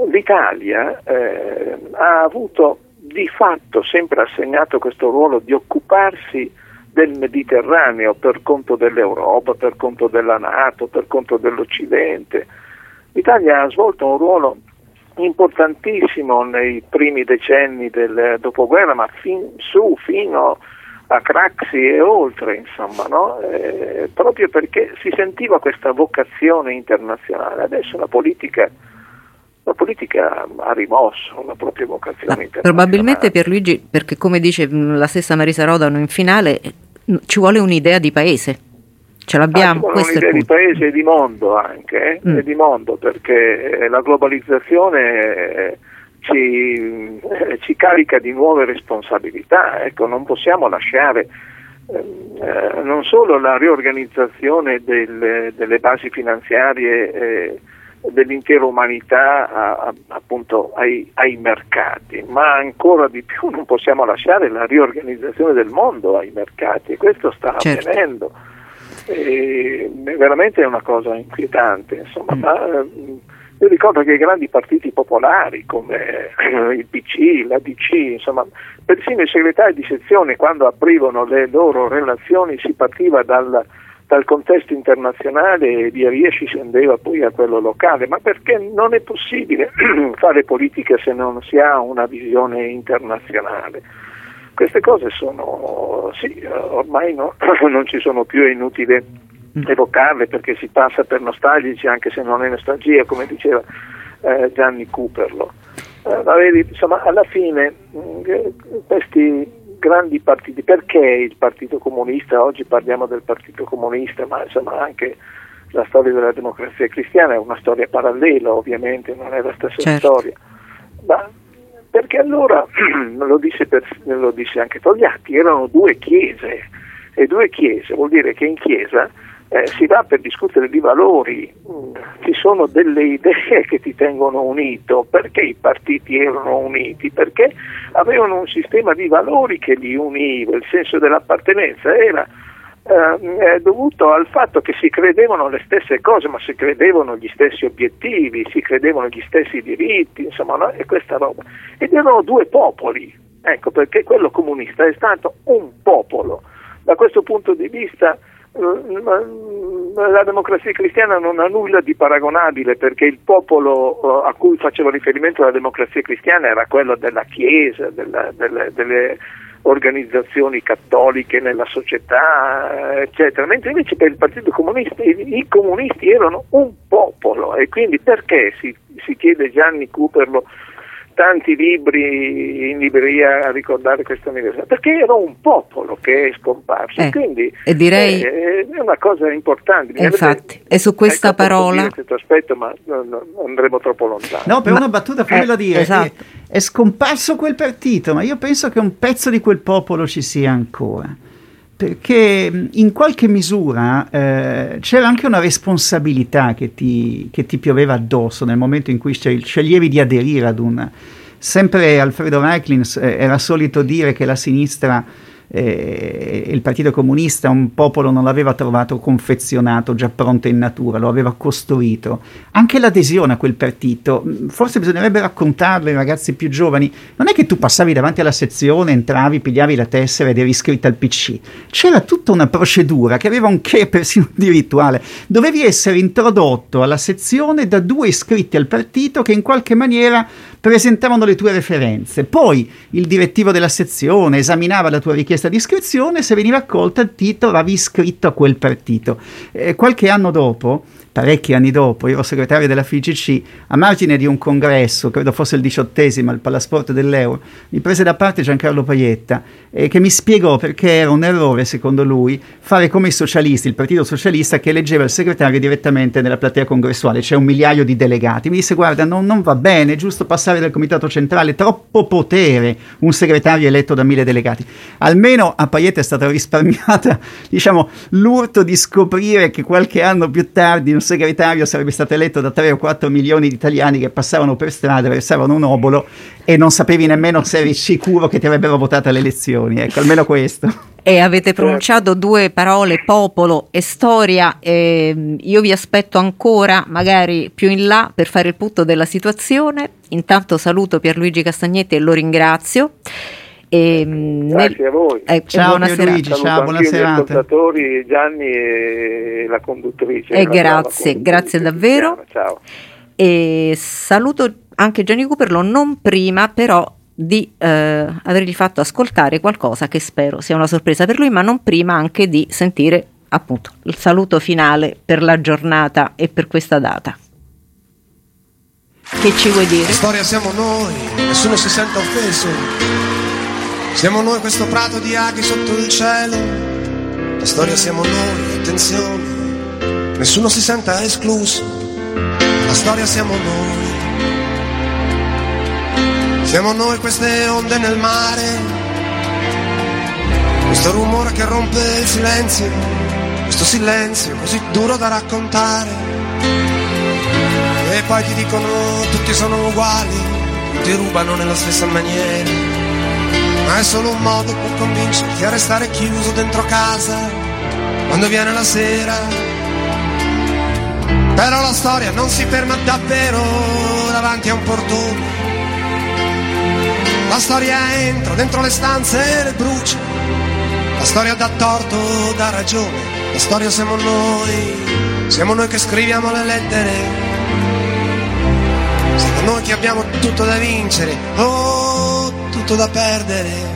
L'Italia eh, ha avuto di fatto sempre assegnato questo ruolo di occuparsi del Mediterraneo per conto dell'Europa, per conto della Nato, per conto dell'Occidente. L'Italia ha svolto un ruolo importantissimo nei primi decenni del dopoguerra, ma fin su fino a Craxi e oltre, insomma, no? eh, proprio perché si sentiva questa vocazione internazionale. Adesso la politica, la politica ha rimosso la propria vocazione Ma internazionale. Probabilmente Pierluigi, perché come dice la stessa Marisa Rodano in finale, ci vuole un'idea di paese. Ce l'abbiamo, ah, questo è di paese e di mondo anche, eh? Mm. e di mondo perché eh, la globalizzazione eh, ci, eh, ci carica di nuove responsabilità, ecco, non possiamo lasciare eh, non solo la riorganizzazione del- delle basi finanziarie eh, dell'intera umanità a- appunto ai, ai mercati, ma ancora di più non possiamo lasciare la riorganizzazione del mondo ai mercati e questo sta Certo. avvenendo. E veramente è una cosa inquietante, insomma, Mm. ma, ehm, io ricordo che i grandi partiti popolari come eh, il PC, l'ADC, insomma, persino i segretari di sezione quando aprivano le loro relazioni si partiva dal, dal contesto internazionale e via via si scendeva poi a quello locale, ma perché non è possibile *clears throat* fare politica se non si ha una visione internazionale. Queste cose sono, sì, ormai no- *clears throat* non ci sono più, è inutile evocarle perché si passa per nostalgici anche se non è nostalgia, come diceva eh, Gianni Cooperlo. Eh, ma vedi, insomma, alla fine mh, eh, questi grandi partiti, perché il Partito Comunista, oggi parliamo del Partito Comunista, ma insomma anche la storia della democrazia cristiana è una storia parallela, ovviamente, non è la stessa Certo. storia. Ma perché allora, *clears throat* lo disse, per- lo disse anche Togliatti, erano due chiese e due chiese vuol dire che in chiesa eh, si va per discutere di valori, Mm, ci sono delle idee che ti tengono unito, perché i partiti erano uniti? Perché avevano un sistema di valori che li univa, il senso dell'appartenenza era è dovuto al fatto che si credevano le stesse cose, ma si credevano gli stessi obiettivi, si credevano gli stessi diritti, insomma, no? e questa roba. Ed erano due popoli, ecco perché quello comunista è stato un popolo. Da questo punto di vista eh, la democrazia cristiana non ha nulla di paragonabile perché il popolo eh, a cui faceva riferimento la democrazia cristiana era quello della Chiesa, della- delle, delle organizzazioni cattoliche nella società, eccetera, mentre invece per il Partito Comunista i, comunisti erano un popolo e quindi perché si, si chiede Gianni Cooperlo tanti libri in libreria a ricordare questo anniversario? Perché era un popolo che è scomparso Eh, quindi e direi- eh, è una cosa importante. E infatti, e su questa Ecco, parola- questo aspetto, ma no, no, andremo troppo lontano. No, per Ma- una battuta fammelo eh, dire. esatto. È, è scomparso quel partito, ma io penso che un pezzo di quel popolo ci sia ancora. Perché in qualche misura eh, c'era anche una responsabilità che ti, che ti pioveva addosso nel momento in cui sceglievi di aderire ad una. Sempre Alfredo Reiklins eh, era solito dire che la sinistra eh, il Partito Comunista un popolo non l'aveva trovato confezionato già pronto in natura, lo aveva costruito. Anche l'adesione a quel partito, forse bisognerebbe raccontarlo ai ragazzi più giovani, non è che tu passavi davanti alla sezione, entravi, pigliavi la tessera ed eri iscritta al PC. C'era tutta una procedura che aveva un che persino *laughs* di rituale. Dovevi essere introdotto alla sezione da due iscritti al partito che in qualche maniera presentavano le tue referenze. Poi il direttivo della sezione esaminava la tua richiesta di iscrizione e se veniva accolta ti trovavi iscritto a quel partito. Eh, qualche anno dopo parecchi anni dopo, ero segretario della FIGC, a margine di un congresso, credo fosse il diciottesimo, al Palasport dell'Euro, mi prese da parte Giancarlo Paietta, eh, che mi spiegò perché era un errore, secondo lui, fare come i socialisti, il Partito Socialista che eleggeva il segretario direttamente nella platea congressuale, c'è un migliaio di delegati. Mi disse, guarda, non, non va bene, è giusto passare dal comitato centrale, troppo potere, un segretario eletto da mille delegati. Almeno a Paietta è stata risparmiata, *laughs* diciamo, l'urto di scoprire che qualche anno più tardi un segretario sarebbe stato eletto da 3 o 4 milioni di italiani che passavano per strada, versavano un obolo e non sapevi nemmeno se eri sicuro che ti avrebbero votato alle elezioni. Ecco, almeno questo. E avete pronunciato due parole, popolo e storia, e io vi aspetto ancora, magari più in là, per fare il punto della situazione. Intanto saluto Pierluigi Castagnetti e lo ringrazio. E, Grazie nel... a voi. Eh, ciao buona Luigi, ciao, buona serata. gli ascoltatori, Gianni e la conduttrice. E grazie, conduttrice grazie davvero. Ciao. E saluto anche Gianni Cuperlo, non prima però di eh, avergli fatto ascoltare qualcosa che spero sia una sorpresa per lui, ma non prima anche di sentire appunto il saluto finale per la giornata e per questa data. Che ci vuoi dire? La storia siamo noi, nessuno si sente offeso. Siamo noi questo prato di aghi sotto il cielo. La storia siamo noi, attenzione, nessuno si senta escluso. La storia siamo noi. Siamo noi queste onde nel mare, questo rumore che rompe il silenzio, questo silenzio così duro da raccontare. E poi ti dicono tutti sono uguali, tutti rubano nella stessa maniera. Ma è solo un modo per convincerti a restare chiuso dentro casa quando viene la sera. Però la storia non si ferma davvero davanti a un portone la storia entra dentro le stanze e le brucia. La storia dà torto, dà ragione. La storia siamo noi. Siamo noi che scriviamo le lettere. Siamo noi che abbiamo tutto da vincere. Oh, tutto da perdere.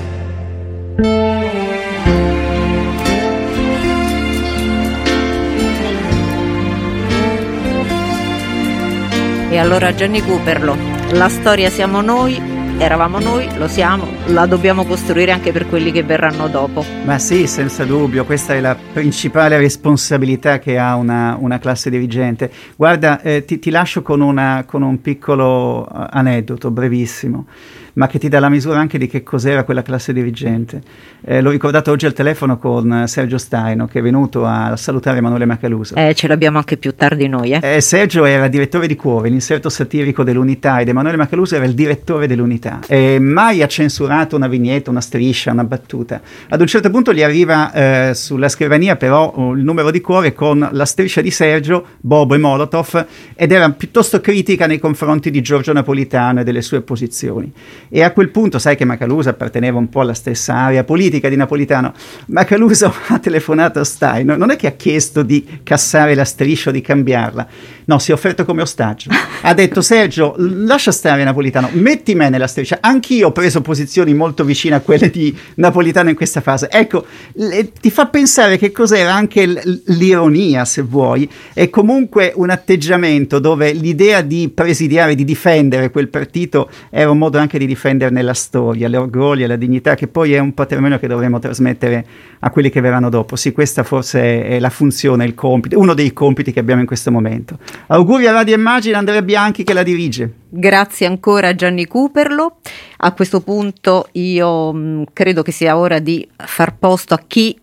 E allora Gianni Cooperlo, la storia siamo noi, eravamo noi, lo siamo, la dobbiamo costruire anche per quelli che verranno dopo. Ma sì, senza dubbio, questa è la principale responsabilità che ha una, una classe dirigente. Guarda, eh, ti, ti, lascio con, una, con un piccolo uh, aneddoto brevissimo ma che ti dà la misura anche di che cos'era quella classe dirigente. Eh, l'ho ricordato oggi al telefono con Sergio Staino, che è venuto a salutare Emanuele Macaluso. Eh, ce l'abbiamo anche più tardi noi. Eh. Eh, Sergio era direttore di Cuore, l'inserto satirico dell'Unità, ed Emanuele Macaluso era il direttore dell'Unità. E mai ha censurato una vignetta, una striscia, una battuta. Ad un certo punto gli arriva eh, sulla scrivania però il numero di Cuore con la striscia di Sergio, Bobo e Molotov, ed era piuttosto critica nei confronti di Giorgio Napolitano e delle sue posizioni. E a quel punto, sai che Macaluso apparteneva un po' alla stessa area politica di Napolitano. Macaluso *laughs* ha telefonato a Stein, non è che ha chiesto di cassare la striscia o di cambiarla, no, si è offerto come ostaggio. *laughs* Ha detto Sergio, lascia stare Napolitano, metti me nella striscia. Anch'io ho preso posizioni molto vicine a quelle di Napolitano in questa fase. Ecco, le, ti fa pensare che cos'era anche l- l'ironia, se vuoi, è comunque un atteggiamento dove l'idea di presidiare, di difendere quel partito era un modo anche di difenderne la storia, l'orgoglio, la dignità, che poi è un patrimonio che dovremmo trasmettere a quelli che verranno dopo. Sì, questa forse è la funzione, il compito, uno dei compiti che abbiamo in questo momento. Auguri a Radio Immagine, Andrea Bianchi che la dirige. Grazie ancora a Gianni Cooperlo. A questo punto io mh, credo che sia ora di far posto a chi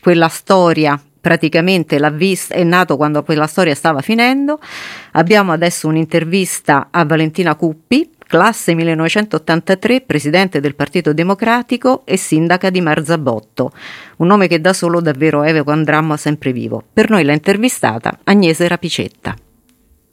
quella storia praticamente l'ha vista, è nato quando quella storia stava finendo. Abbiamo adesso un'intervista a Valentina Cuppi, classe 1983, presidente del Partito Democratico e sindaca di Marzabotto, un nome che da solo davvero evoca un dramma sempre vivo. Per noi l'ha intervistata Agnese Rapicetta.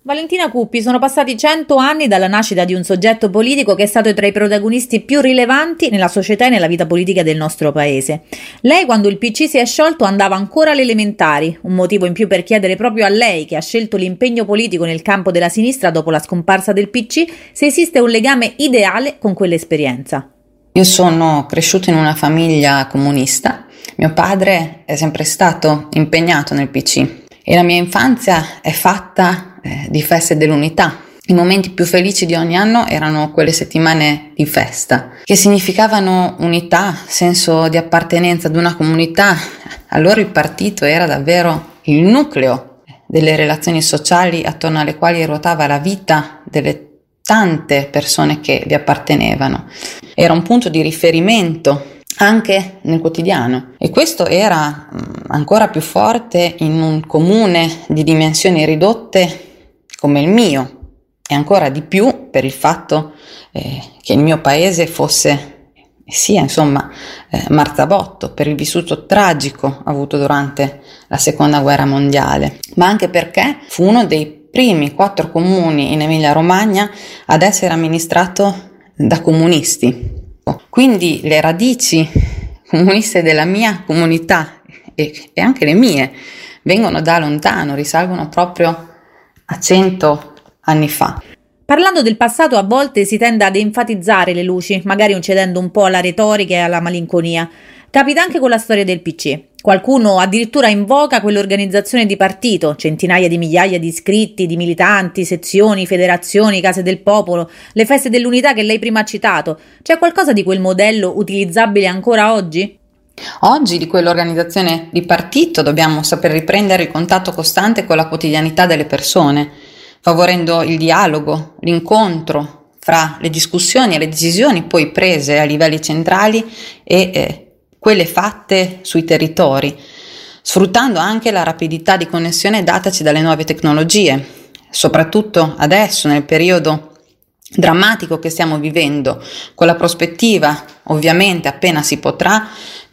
Valentina Cuppi, sono passati cento anni dalla nascita di un soggetto politico che è stato tra i protagonisti più rilevanti nella società e nella vita politica del nostro paese. Lei, quando il PC si è sciolto, andava ancora alle elementari, un motivo in più per chiedere proprio a lei, che ha scelto l'impegno politico nel campo della sinistra dopo la scomparsa del PC, se esiste un legame ideale con quell'esperienza. Io sono cresciuta in una famiglia comunista, mio padre è sempre stato impegnato nel PC E la mia infanzia è fatta eh, di feste dell'unità. I momenti più felici di ogni anno erano quelle settimane di festa, che significavano unità, senso di appartenenza ad una comunità. Allora il partito era davvero il nucleo delle relazioni sociali attorno alle quali ruotava la vita delle tante persone che vi appartenevano. Era un punto di riferimento anche nel quotidiano e questo era mm, ancora più forte in un comune di dimensioni ridotte come il mio e ancora di più per il fatto eh, che il mio paese fosse sia insomma eh, Marzabotto per il vissuto tragico avuto durante la seconda guerra mondiale, ma anche perché fu uno dei primi quattro comuni in Emilia Romagna ad essere amministrato da comunisti. Quindi le radici comuniste della mia comunità e, e anche le mie vengono da lontano, risalgono proprio a cento anni fa. Parlando del passato a volte si tende ad enfatizzare le luci, magari cedendo un po' alla retorica e alla malinconia. Capita anche con la storia del PC. Qualcuno addirittura invoca quell'organizzazione di partito, centinaia di migliaia di iscritti, di militanti, sezioni, federazioni, case del popolo, le feste dell'unità che lei prima ha citato. C'è qualcosa di quel modello utilizzabile ancora oggi? Oggi di quell'organizzazione di partito dobbiamo saper riprendere il contatto costante con la quotidianità delle persone favorendo il dialogo, l'incontro fra le discussioni e le decisioni poi prese a livelli centrali e eh, quelle fatte sui territori, sfruttando anche la rapidità di connessione dataci dalle nuove tecnologie, soprattutto adesso nel periodo drammatico che stiamo vivendo, con la prospettiva, ovviamente appena si potrà,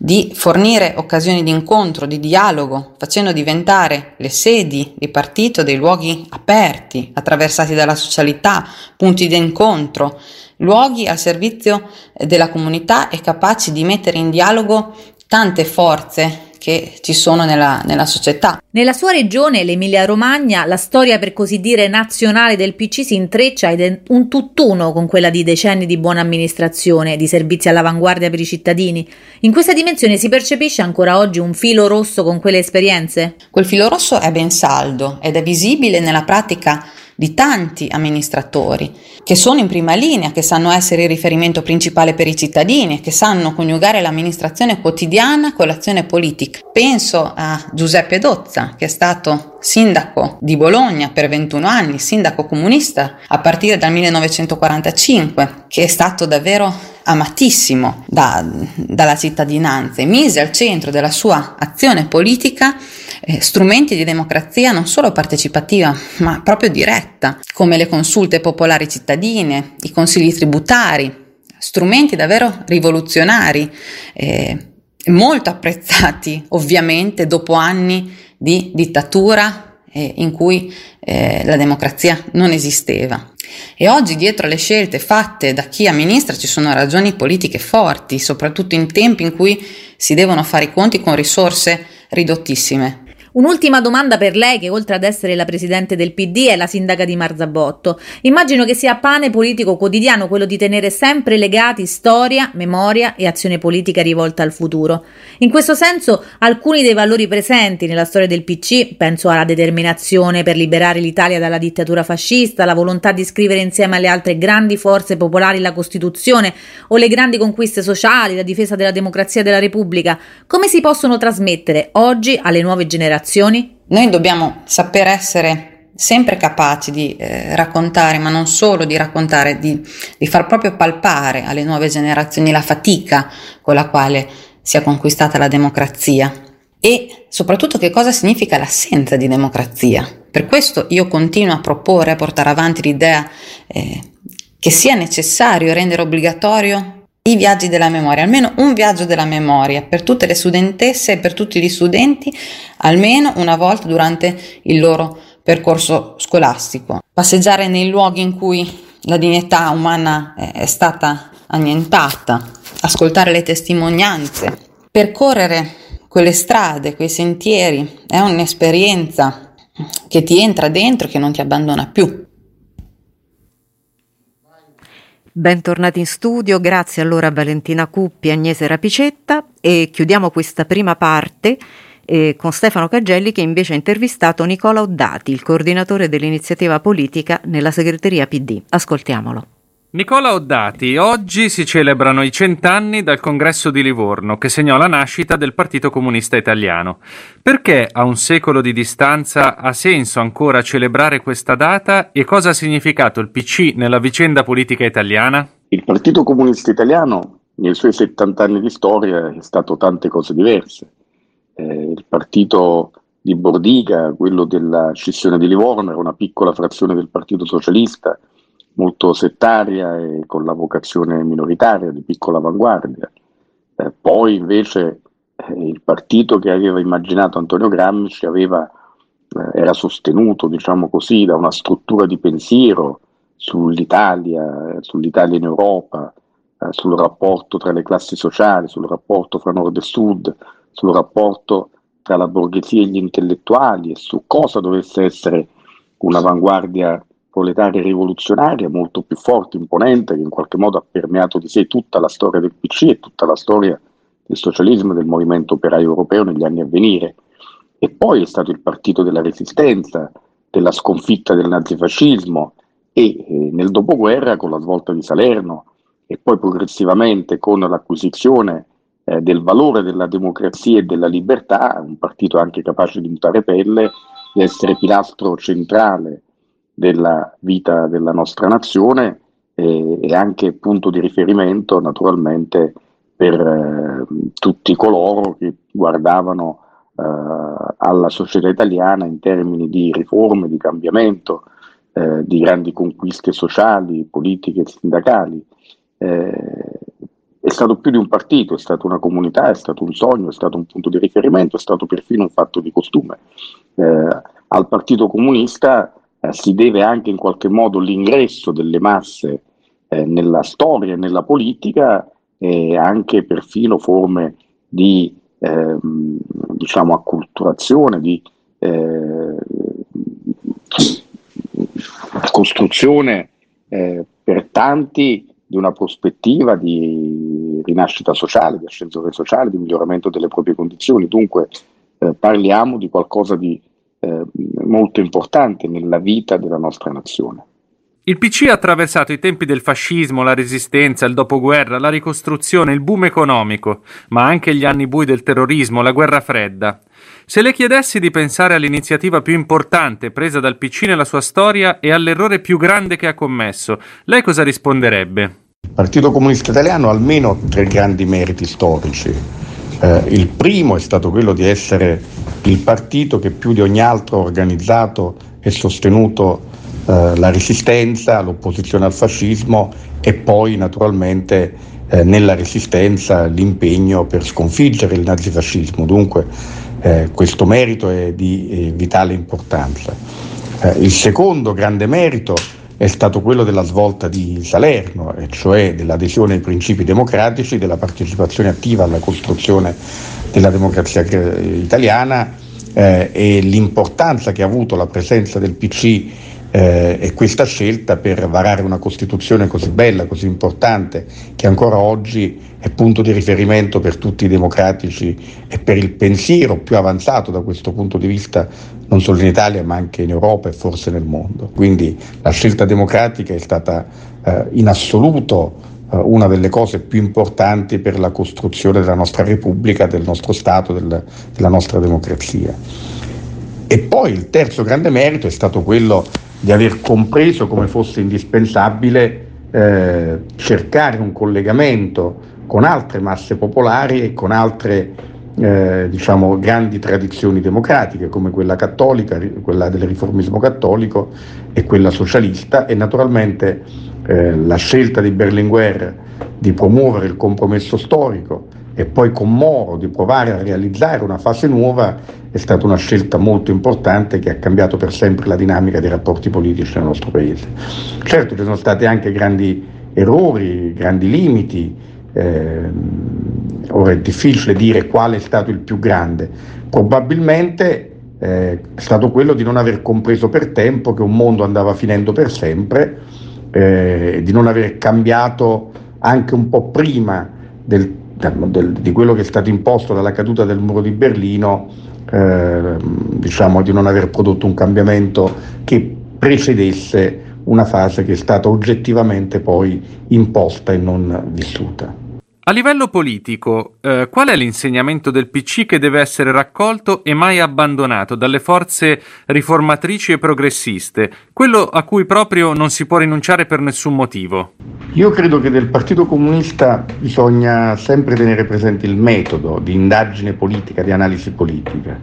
di fornire occasioni di incontro, di dialogo, facendo diventare le sedi di partito dei luoghi aperti, attraversati dalla socialità, punti di incontro, luoghi al servizio della comunità e capaci di mettere in dialogo tante forze che ci sono nella, nella società. Nella sua regione, l'Emilia Romagna, la storia per così dire nazionale del PC si intreccia ed è un tutt'uno con quella di decenni di buona amministrazione, di servizi all'avanguardia per i cittadini. In questa dimensione si percepisce ancora oggi un filo rosso con quelle esperienze? Quel filo rosso è ben saldo ed è visibile nella pratica di tanti amministratori che sono in prima linea, che sanno essere il riferimento principale per i cittadini, che sanno coniugare l'amministrazione quotidiana con l'azione politica. Penso a Giuseppe Dozza, che è stato sindaco di Bologna per 21 anni, sindaco comunista a partire dal 1945, che è stato davvero amatissimo da, dalla cittadinanza e mise al centro della sua azione politica eh, strumenti di democrazia non solo partecipativa, ma proprio diretta, come le consulte popolari cittadine, i consigli tributari, strumenti davvero rivoluzionari, eh, molto apprezzati ovviamente dopo anni di dittatura eh, in cui eh, la democrazia non esisteva. E oggi dietro alle scelte fatte da chi amministra ci sono ragioni politiche forti, soprattutto in tempi in cui si devono fare i conti con risorse ridottissime. Un'ultima domanda per lei, che oltre ad essere la presidente del PD è la sindaca di Marzabotto. Immagino che sia pane politico quotidiano quello di tenere sempre legati storia, memoria e azione politica rivolta al futuro. In questo senso, alcuni dei valori presenti nella storia del PC, penso alla determinazione per liberare l'Italia dalla dittatura fascista, la volontà di scrivere insieme alle altre grandi forze popolari la Costituzione o le grandi conquiste sociali, la difesa della democrazia e della Repubblica, come si possono trasmettere oggi alle nuove generazioni? Generazioni? Noi dobbiamo saper essere sempre capaci di eh, raccontare, ma non solo di raccontare, di, di far proprio palpare alle nuove generazioni la fatica con la quale si è conquistata la democrazia e soprattutto che cosa significa l'assenza di democrazia. Per questo io continuo a proporre, a portare avanti l'idea eh, che sia necessario rendere obbligatorio i viaggi della memoria, almeno un viaggio della memoria per tutte le studentesse e per tutti gli studenti, almeno una volta durante il loro percorso scolastico. Passeggiare nei luoghi in cui la dignità umana è stata annientata, ascoltare le testimonianze, percorrere quelle strade, quei sentieri, è un'esperienza che ti entra dentro e che non ti abbandona più. Bentornati in studio, grazie allora a Valentina Cuppi e Agnese Rapicetta e chiudiamo questa prima parte e con Stefano Cagelli che invece ha intervistato Nicola Oddati, il coordinatore dell'iniziativa politica nella segreteria PD. Ascoltiamolo. Nicola Oddati, oggi si celebrano i cent'anni dal congresso di Livorno che segnò la nascita del Partito Comunista Italiano. Perché a un secolo di distanza ha senso ancora celebrare questa data e cosa ha significato il PC nella vicenda politica italiana? Il Partito Comunista Italiano nei suoi 70 anni di storia è stato tante cose diverse. Eh, il partito di Bordiga, quello della scissione di Livorno, era una piccola frazione del Partito Socialista molto settaria e con la vocazione minoritaria di piccola avanguardia. Eh, poi invece eh, il partito che aveva immaginato Antonio Gramsci aveva, eh, era sostenuto, diciamo così, da una struttura di pensiero sull'Italia, sull'Italia in Europa, eh, sul rapporto tra le classi sociali, sul rapporto fra nord e sud, sul rapporto tra la borghesia e gli intellettuali e su cosa dovesse essere un'avanguardia proletaria rivoluzionaria molto più forte, imponente, che in qualche modo ha permeato di sé tutta la storia del PC e tutta la storia del socialismo e del movimento operaio europeo negli anni a venire. E poi è stato il partito della resistenza, della sconfitta del nazifascismo e eh, nel dopoguerra con la svolta di Salerno e poi progressivamente con l'acquisizione eh, del valore della democrazia e della libertà, un partito anche capace di mutare pelle, di essere pilastro centrale della vita della nostra nazione e, e anche punto di riferimento naturalmente per eh, tutti coloro che guardavano eh, alla società italiana in termini di riforme, di cambiamento, eh, di grandi conquiste sociali, politiche e sindacali. Eh, è stato più di un partito, è stata una comunità, è stato un sogno, è stato un punto di riferimento, è stato perfino un fatto di costume. Eh, al Partito Comunista eh, si deve anche in qualche modo l'ingresso delle masse eh, nella storia e nella politica e anche perfino forme di ehm, diciamo acculturazione, di eh, costruzione eh, per tanti di una prospettiva di rinascita sociale, di ascensore sociale, di miglioramento delle proprie condizioni. Dunque eh, parliamo di qualcosa di eh, molto importante nella vita della nostra nazione. Il PC ha attraversato i tempi del fascismo, la resistenza, il dopoguerra, la ricostruzione, il boom economico, ma anche gli anni bui del terrorismo, la guerra fredda. Se le chiedessi di pensare all'iniziativa più importante presa dal PC nella sua storia e all'errore più grande che ha commesso, lei cosa risponderebbe? Il Partito Comunista Italiano ha almeno tre grandi meriti storici. Eh, il primo è stato quello di essere il partito che più di ogni altro ha organizzato e sostenuto eh, la resistenza, l'opposizione al fascismo e poi naturalmente eh, nella resistenza l'impegno per sconfiggere il nazifascismo. Dunque eh, questo merito è di eh, vitale importanza. Eh, il secondo grande merito è stato quello della svolta di Salerno, cioè dell'adesione ai principi democratici, della partecipazione attiva alla costruzione della democrazia italiana eh, e l'importanza che ha avuto la presenza del PC eh, e questa scelta per varare una Costituzione così bella, così importante, che ancora oggi è punto di riferimento per tutti i democratici e per il pensiero più avanzato da questo punto di vista non solo in Italia ma anche in Europa e forse nel mondo. Quindi la scelta democratica è stata eh, in assoluto eh, una delle cose più importanti per la costruzione della nostra Repubblica, del nostro Stato, del, della nostra democrazia. E poi il terzo grande merito è stato quello di aver compreso come fosse indispensabile eh, cercare un collegamento con altre masse popolari e con altre eh, diciamo, grandi tradizioni democratiche come quella cattolica, quella del riformismo cattolico e quella socialista. E naturalmente eh, la scelta di Berlinguer di promuovere il compromesso storico e poi con Moro di provare a realizzare una fase nuova è stata una scelta molto importante che ha cambiato per sempre la dinamica dei rapporti politici nel nostro paese. Certo ci sono stati anche grandi errori, grandi limiti, eh, ora è difficile dire quale è stato il più grande, probabilmente eh, è stato quello di non aver compreso per tempo che un mondo andava finendo per sempre, eh, di non aver cambiato anche un po' prima del del, di quello che è stato imposto dalla caduta del muro di Berlino, eh, diciamo di non aver prodotto un cambiamento che precedesse una fase che è stata oggettivamente poi imposta e non vissuta. A livello politico, eh, qual è l'insegnamento del PC che deve essere raccolto e mai abbandonato dalle forze riformatrici e progressiste, quello a cui proprio non si può rinunciare per nessun motivo? Io credo che del Partito Comunista bisogna sempre tenere presente il metodo di indagine politica, di analisi politica,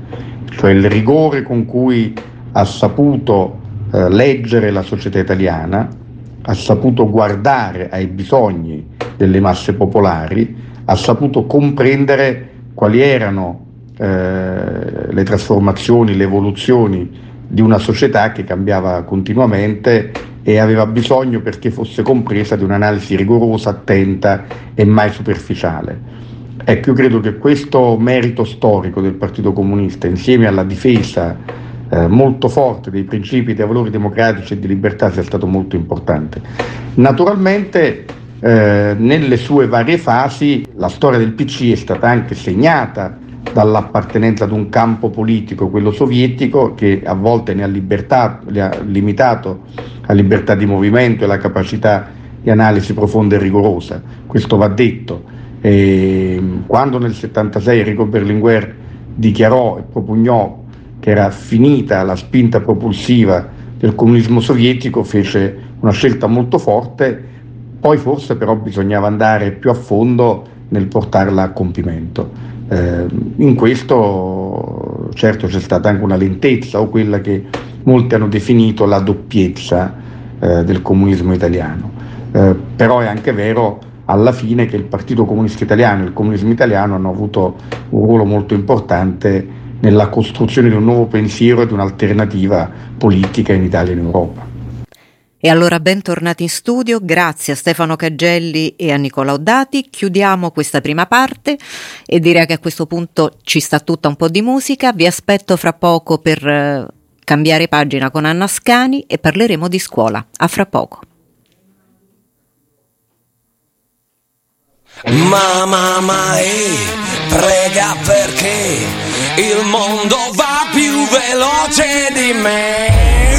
cioè il rigore con cui ha saputo eh, leggere la società italiana, ha saputo guardare ai bisogni delle masse popolari, ha saputo comprendere quali erano eh, le trasformazioni, le evoluzioni di una società che cambiava continuamente e aveva bisogno perché fosse compresa di un'analisi rigorosa, attenta e mai superficiale. Ecco, io credo che questo merito storico del Partito Comunista, insieme alla difesa eh, molto forte dei principi, dei valori democratici e di libertà, sia stato molto importante. Naturalmente eh, nelle sue varie fasi la storia del PC è stata anche segnata dall'appartenenza ad un campo politico, quello sovietico, che a volte ne ha, libertà, ne ha limitato la libertà di movimento e la capacità di analisi profonda e rigorosa. Questo va detto. E quando nel 1976 Enrico Berlinguer dichiarò e propugnò che era finita la spinta propulsiva del comunismo sovietico, fece una scelta molto forte poi forse però bisognava andare più a fondo nel portarla a compimento. Eh, in questo certo c'è stata anche una lentezza o quella che molti hanno definito la doppiezza eh, del comunismo italiano. Eh, però è anche vero alla fine che il Partito Comunista Italiano e il comunismo italiano hanno avuto un ruolo molto importante nella costruzione di un nuovo pensiero e di un'alternativa politica in Italia e in Europa. E allora bentornati in studio, grazie a Stefano Caggelli e a Nicola Oddati. Chiudiamo questa prima parte e direi che a questo punto ci sta tutta un po' di musica. Vi aspetto fra poco per eh, cambiare pagina con Anna Scani e parleremo di scuola. A fra poco. Mamma mai prega perché il mondo va più veloce di me.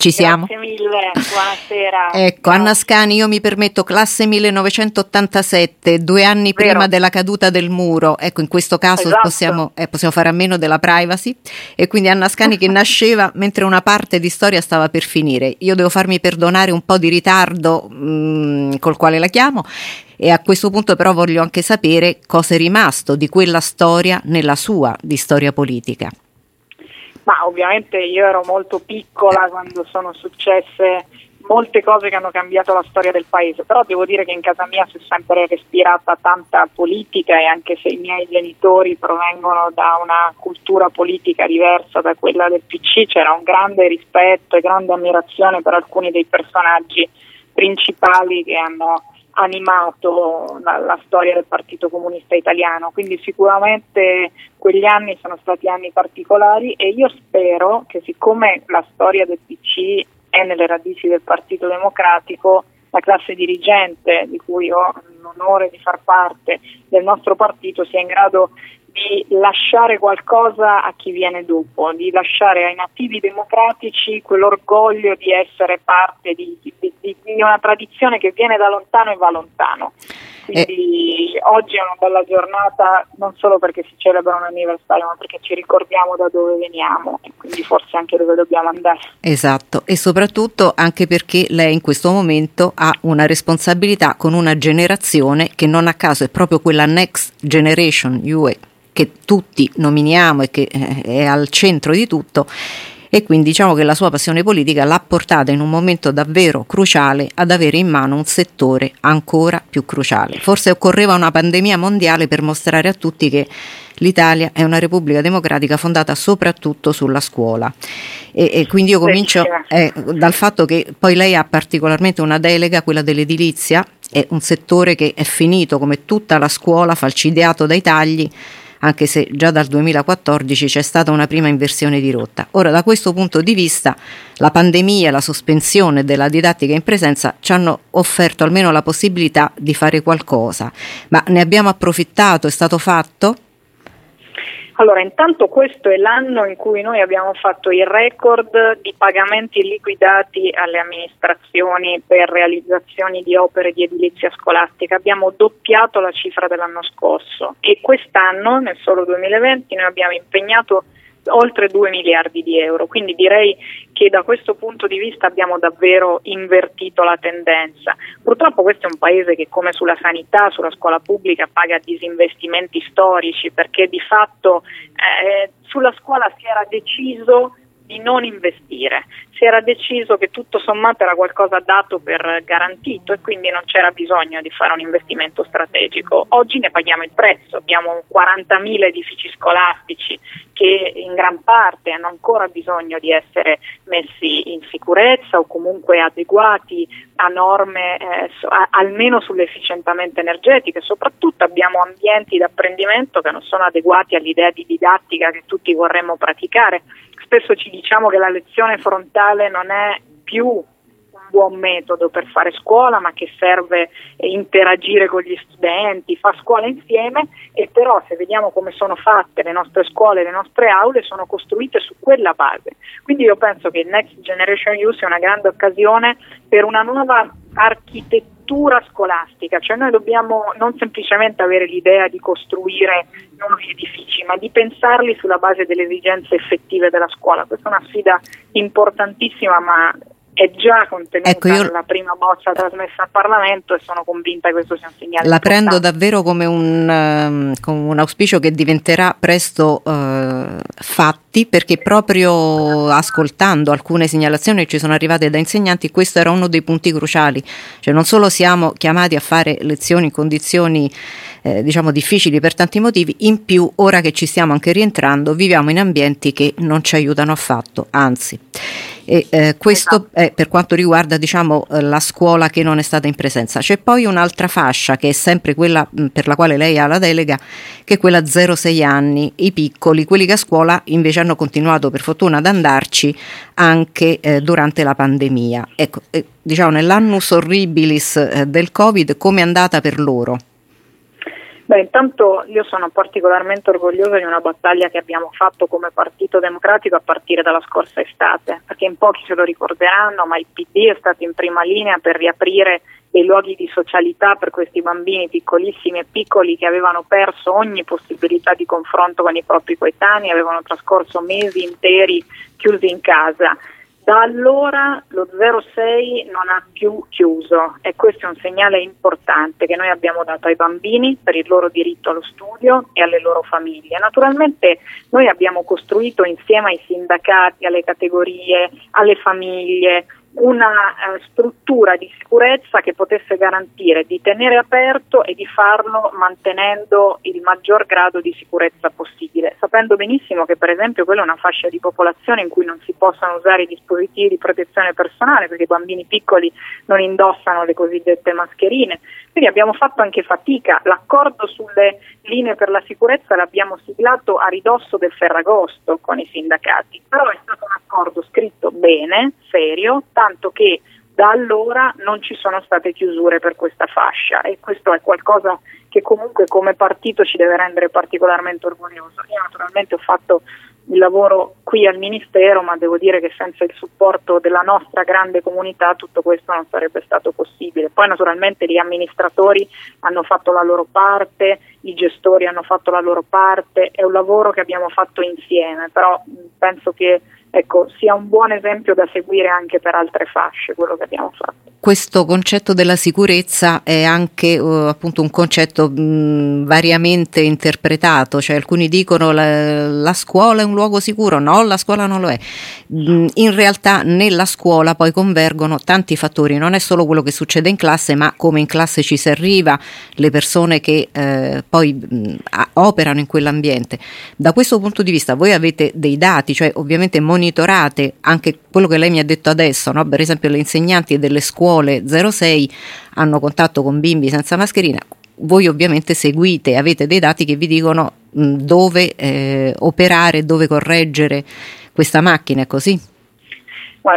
Ci siamo? Grazie mille, buonasera. *laughs* Ecco, Anna Scani, io mi permetto classe 1987, due anni Vero. prima della caduta del muro. Ecco, in questo caso esatto. possiamo, eh, possiamo, fare a meno della privacy. E quindi Anna Scani che *laughs* nasceva mentre una parte di storia stava per finire. Io devo farmi perdonare un po' di ritardo mh, mm, col quale la chiamo e a questo punto però voglio anche sapere cosa è rimasto di quella storia nella sua di storia politica. Ma ovviamente io ero molto piccola quando sono successe molte cose che hanno cambiato la storia del paese, però devo dire che in casa mia si è sempre respirata tanta politica e anche se i miei genitori provengono da una cultura politica diversa da quella del PC, c'era un grande rispetto e grande ammirazione per alcuni dei personaggi principali che hanno animato la, la, storia del Partito Comunista Italiano, quindi sicuramente quegli anni sono stati anni particolari e io spero che siccome la storia del PC è nelle radici del Partito Democratico, la classe dirigente di cui ho l'onore di far parte del nostro partito sia in grado di lasciare qualcosa a chi viene dopo, di lasciare ai nativi democratici quell'orgoglio di essere parte di, di, di, una tradizione che viene da lontano e va lontano. Quindi eh. oggi è una bella giornata non solo perché si celebra un anniversario, ma perché ci ricordiamo da dove veniamo e quindi forse anche dove dobbiamo andare. Esatto, e soprattutto anche perché lei in questo momento ha una responsabilità con una generazione che non a caso è proprio quella Next Generation UE che tutti nominiamo e che eh, è al centro di tutto e quindi diciamo che la sua passione politica l'ha portata in un momento davvero cruciale ad avere in mano un settore ancora più cruciale. Forse occorreva una pandemia mondiale per mostrare a tutti che l'Italia è una repubblica democratica fondata soprattutto sulla scuola. E, e quindi io comincio eh, dal fatto che poi lei ha particolarmente una delega, quella dell'edilizia, è un settore che è finito come tutta la scuola, falcidiato dai tagli anche se già dal 2014 c'è stata una prima inversione di rotta. Ora, da questo punto di vista, la pandemia e la sospensione della didattica in presenza ci hanno offerto almeno la possibilità di fare qualcosa, ma ne abbiamo approfittato, è stato fatto? Allora, intanto questo è l'anno in cui noi abbiamo fatto il record di pagamenti liquidati alle amministrazioni per realizzazioni di opere di edilizia scolastica. Abbiamo doppiato la cifra dell'anno scorso e quest'anno, nel solo 2020, noi abbiamo impegnato oltre 2 miliardi di euro, quindi direi che da questo punto di vista abbiamo davvero invertito la tendenza. Purtroppo questo è un paese che come sulla sanità, sulla scuola pubblica paga disinvestimenti storici perché di fatto eh, sulla scuola si era deciso di non investire. Si era deciso che tutto sommato era qualcosa dato per garantito e quindi non c'era bisogno di fare un investimento strategico. Oggi ne paghiamo il prezzo, abbiamo 40.000 edifici scolastici che in gran parte hanno ancora bisogno di essere messi in sicurezza o comunque adeguati a norme eh, almeno sull'efficientamento energetico e soprattutto abbiamo ambienti di apprendimento che non sono adeguati all'idea di didattica che tutti vorremmo praticare spesso ci diciamo che la lezione frontale non è più un buon metodo per fare scuola, ma che serve interagire con gli studenti, fa scuola insieme e però se vediamo come sono fatte le nostre scuole, le nostre aule, sono costruite su quella base. Quindi io penso che il Next Generation U sia una grande occasione per una nuova architettura scolastica, cioè noi dobbiamo non semplicemente avere l'idea di costruire nuovi edifici, ma di pensarli sulla base delle esigenze effettive della scuola. Questa è una sfida importantissima, ma è già contenuta ecco, io... nella prima bozza trasmessa al Parlamento e sono convinta che questo sia un segnale. La importante. prendo davvero come un, uh, come un, auspicio che diventerà presto uh, fatti perché proprio ascoltando alcune segnalazioni che ci sono arrivate da insegnanti questo era uno dei punti cruciali, cioè non solo siamo chiamati a fare lezioni in condizioni eh, diciamo difficili per tanti motivi, in più ora che ci stiamo anche rientrando viviamo in ambienti che non ci aiutano affatto, anzi. E, eh, questo esatto. è per quanto riguarda diciamo, eh, la scuola che non è stata in presenza. C'è poi un'altra fascia che è sempre quella mh, per la quale lei ha la delega, che è quella 0-6 anni, i piccoli, quelli che a scuola invece hanno continuato per fortuna ad andarci anche eh, durante la pandemia. Ecco, eh, diciamo nell'annus horribilis eh, del Covid, come è andata per loro? Beh, intanto io sono particolarmente orgogliosa di una battaglia che abbiamo fatto come Partito Democratico a partire dalla scorsa estate, perché in pochi se lo ricorderanno, ma il PD è stato in prima linea per riaprire dei luoghi di socialità per questi bambini piccolissimi e piccoli che avevano perso ogni possibilità di confronto con i propri coetanei, avevano trascorso mesi interi chiusi in casa da allora lo 06 non ha più chiuso e questo è un segnale importante che noi abbiamo dato ai bambini per il loro diritto allo studio e alle loro famiglie. Naturalmente noi abbiamo costruito insieme ai sindacati, alle categorie, alle famiglie, una eh, struttura di sicurezza che potesse garantire di tenere aperto e di farlo mantenendo il maggior grado di sicurezza possibile, sapendo benissimo che per esempio quella è una fascia di popolazione in cui non si possono usare i dispositivi di protezione personale perché i bambini piccoli non indossano le cosiddette mascherine. Quindi abbiamo fatto anche fatica, l'accordo sulle linee per la sicurezza l'abbiamo siglato a ridosso del Ferragosto con i sindacati, però è stato un accordo scritto bene, serio, tanto che da allora non ci sono state chiusure per questa fascia e questo è qualcosa che comunque come partito ci deve rendere particolarmente orgoglioso. Io naturalmente ho fatto il lavoro qui al Ministero, ma devo dire che senza il supporto della nostra grande comunità tutto questo non sarebbe stato possibile. Poi naturalmente gli amministratori hanno fatto la loro parte, i gestori hanno fatto la loro parte, è un lavoro che abbiamo fatto insieme, però penso che ecco, sia un buon esempio da seguire anche per altre fasce quello che abbiamo fatto questo concetto della sicurezza è anche uh, appunto un concetto mh, variamente interpretato, cioè alcuni dicono la, la, scuola è un luogo sicuro, no, la scuola non lo è. Mh, in realtà nella scuola poi convergono tanti fattori, non è solo quello che succede in classe, ma come in classe ci si arriva, le persone che eh, poi mh, operano in quell'ambiente. Da questo punto di vista voi avete dei dati, cioè ovviamente monitorate anche quello che lei mi ha detto adesso, no? per esempio le insegnanti delle scuole scuole 06 hanno contatto con bimbi senza mascherina, voi ovviamente seguite, avete dei dati che vi dicono dove eh, operare, dove correggere questa macchina, è così?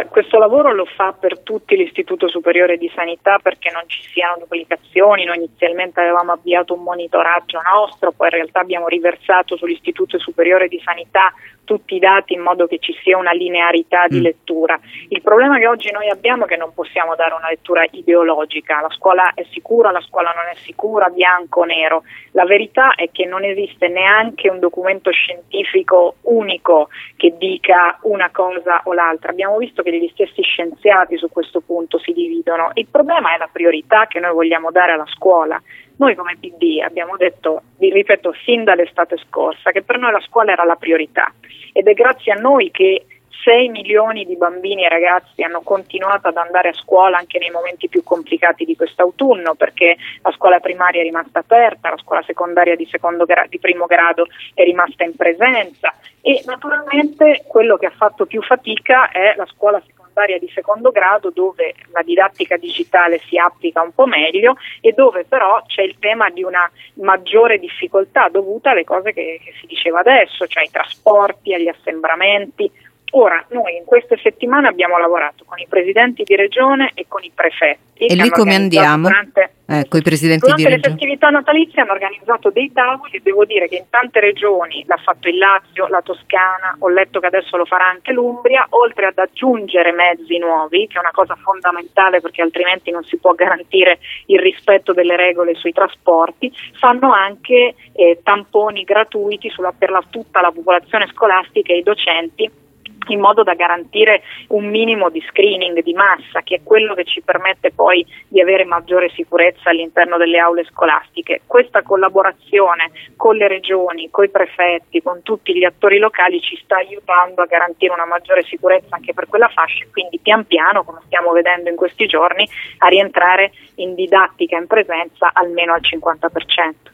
Questo lavoro lo fa per tutti l'Istituto Superiore di Sanità perché non ci siano duplicazioni, noi inizialmente avevamo avviato un monitoraggio nostro, poi in realtà abbiamo riversato sull'Istituto Superiore di Sanità tutti i dati in modo che ci sia una linearità di mm. lettura. Il problema che oggi noi abbiamo è che non possiamo dare una lettura ideologica, la scuola è sicura, la scuola non è sicura, bianco o nero. La verità è che non esiste neanche un documento scientifico unico che dica una cosa o l'altra. Abbiamo visto che gli stessi scienziati su questo punto si dividono. Il problema è la priorità che noi vogliamo dare alla scuola. Noi come PD abbiamo detto, vi ripeto, sin dall'estate scorsa, che per noi la scuola era la priorità. Ed è grazie a noi che 6 milioni di bambini e ragazzi hanno continuato ad andare a scuola anche nei momenti più complicati di quest'autunno perché la scuola primaria è rimasta aperta, la scuola secondaria di, gra- di primo grado è rimasta in presenza e naturalmente quello che ha fatto più fatica è la scuola secondaria di secondo grado dove la didattica digitale si applica un po' meglio e dove però c'è il tema di una maggiore difficoltà dovuta alle cose che, che si diceva adesso, cioè ai trasporti, agli assembramenti, Ora, noi in queste settimane abbiamo lavorato con i presidenti di regione e con i prefetti. E lì come andiamo? Durante, eh, con i presidenti durante di le regione? festività natalizie hanno organizzato dei tavoli e devo dire che in tante regioni, l'ha fatto il Lazio, la Toscana, ho letto che adesso lo farà anche l'Umbria, oltre ad aggiungere mezzi nuovi, che è una cosa fondamentale perché altrimenti non si può garantire il rispetto delle regole sui trasporti, fanno anche eh, tamponi gratuiti sulla, per la, tutta la popolazione scolastica e i docenti in modo da garantire un minimo di screening di massa, che è quello che ci permette poi di avere maggiore sicurezza all'interno delle aule scolastiche. Questa collaborazione con le regioni, con i prefetti, con tutti gli attori locali ci sta aiutando a garantire una maggiore sicurezza anche per quella fascia e quindi pian piano, come stiamo vedendo in questi giorni, a rientrare in didattica in presenza almeno al 50%.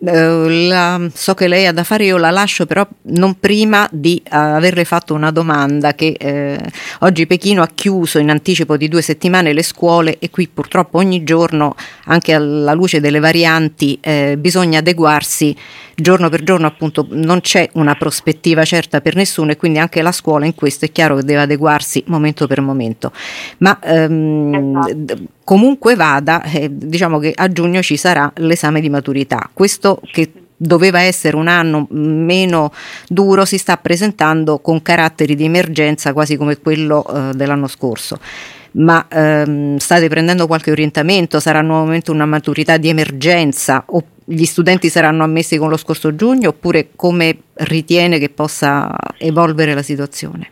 Uh, la, so che lei ha da fare, io la lascio però non prima di uh, averle fatto una domanda che eh, oggi Pechino ha chiuso in anticipo di due settimane le scuole e qui purtroppo ogni giorno anche alla luce delle varianti eh, bisogna adeguarsi giorno per giorno appunto non c'è una prospettiva certa per nessuno e quindi anche la scuola in questo è chiaro che deve adeguarsi momento per momento ma ehm, esatto. comunque vada eh, diciamo che a giugno ci sarà l'esame di maturità questo che doveva essere un anno meno duro si sta presentando con caratteri di emergenza quasi come quello eh, dell'anno scorso ma ehm, state prendendo qualche orientamento? Sarà nuovamente una maturità di emergenza o gli studenti saranno ammessi con lo scorso giugno oppure come ritiene che possa evolvere la situazione?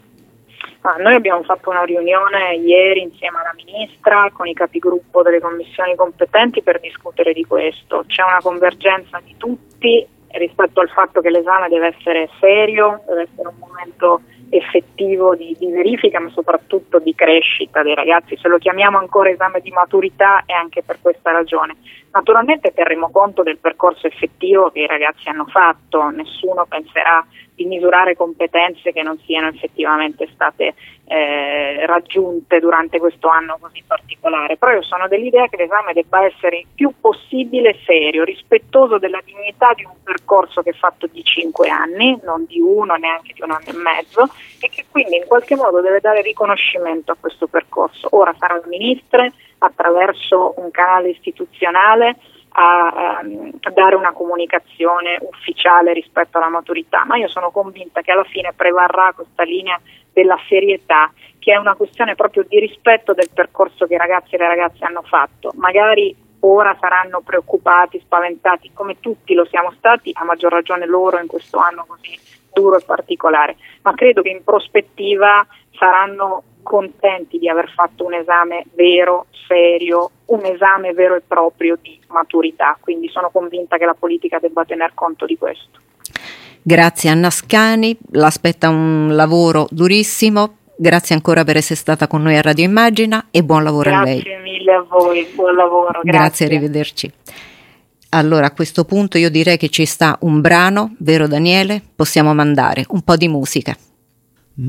Ah, noi abbiamo fatto una riunione ieri insieme alla Ministra con i capigruppo delle commissioni competenti per discutere di questo. C'è una convergenza di tutti rispetto al fatto che l'esame deve essere serio, deve essere un momento effettivo di, di, verifica ma soprattutto di crescita dei ragazzi, se lo chiamiamo ancora esame di maturità è anche per questa ragione. Naturalmente terremo conto del percorso effettivo che i ragazzi hanno fatto, nessuno penserà di misurare competenze che non siano effettivamente state eh, raggiunte durante questo anno così particolare, però io sono dell'idea che l'esame debba essere il più possibile serio, rispettoso della dignità di un percorso che è fatto di cinque anni, non di uno neanche di un anno e mezzo, e che quindi in qualche modo deve dare riconoscimento a questo percorso. Ora sarà il ministro attraverso un canale istituzionale a, ehm, a, dare una comunicazione ufficiale rispetto alla maturità, ma io sono convinta che alla fine prevarrà questa linea della serietà, che è una questione proprio di rispetto del percorso che i ragazzi e le ragazze hanno fatto. Magari ora saranno preoccupati, spaventati, come tutti lo siamo stati, a maggior ragione loro in questo anno così duro e particolare, ma credo che in prospettiva saranno contenti di aver fatto un esame vero, serio, un esame vero e proprio di maturità, quindi sono convinta che la politica debba tener conto di questo. Grazie Anna Scani, l'aspetta un lavoro durissimo, grazie ancora per essere stata con noi a Radio Immagina e buon lavoro grazie a lei. Grazie mille a voi, buon lavoro. Grazie. grazie, arrivederci. Allora a questo punto io direi che ci sta un brano, vero Daniele? Possiamo mandare un po' di musica. I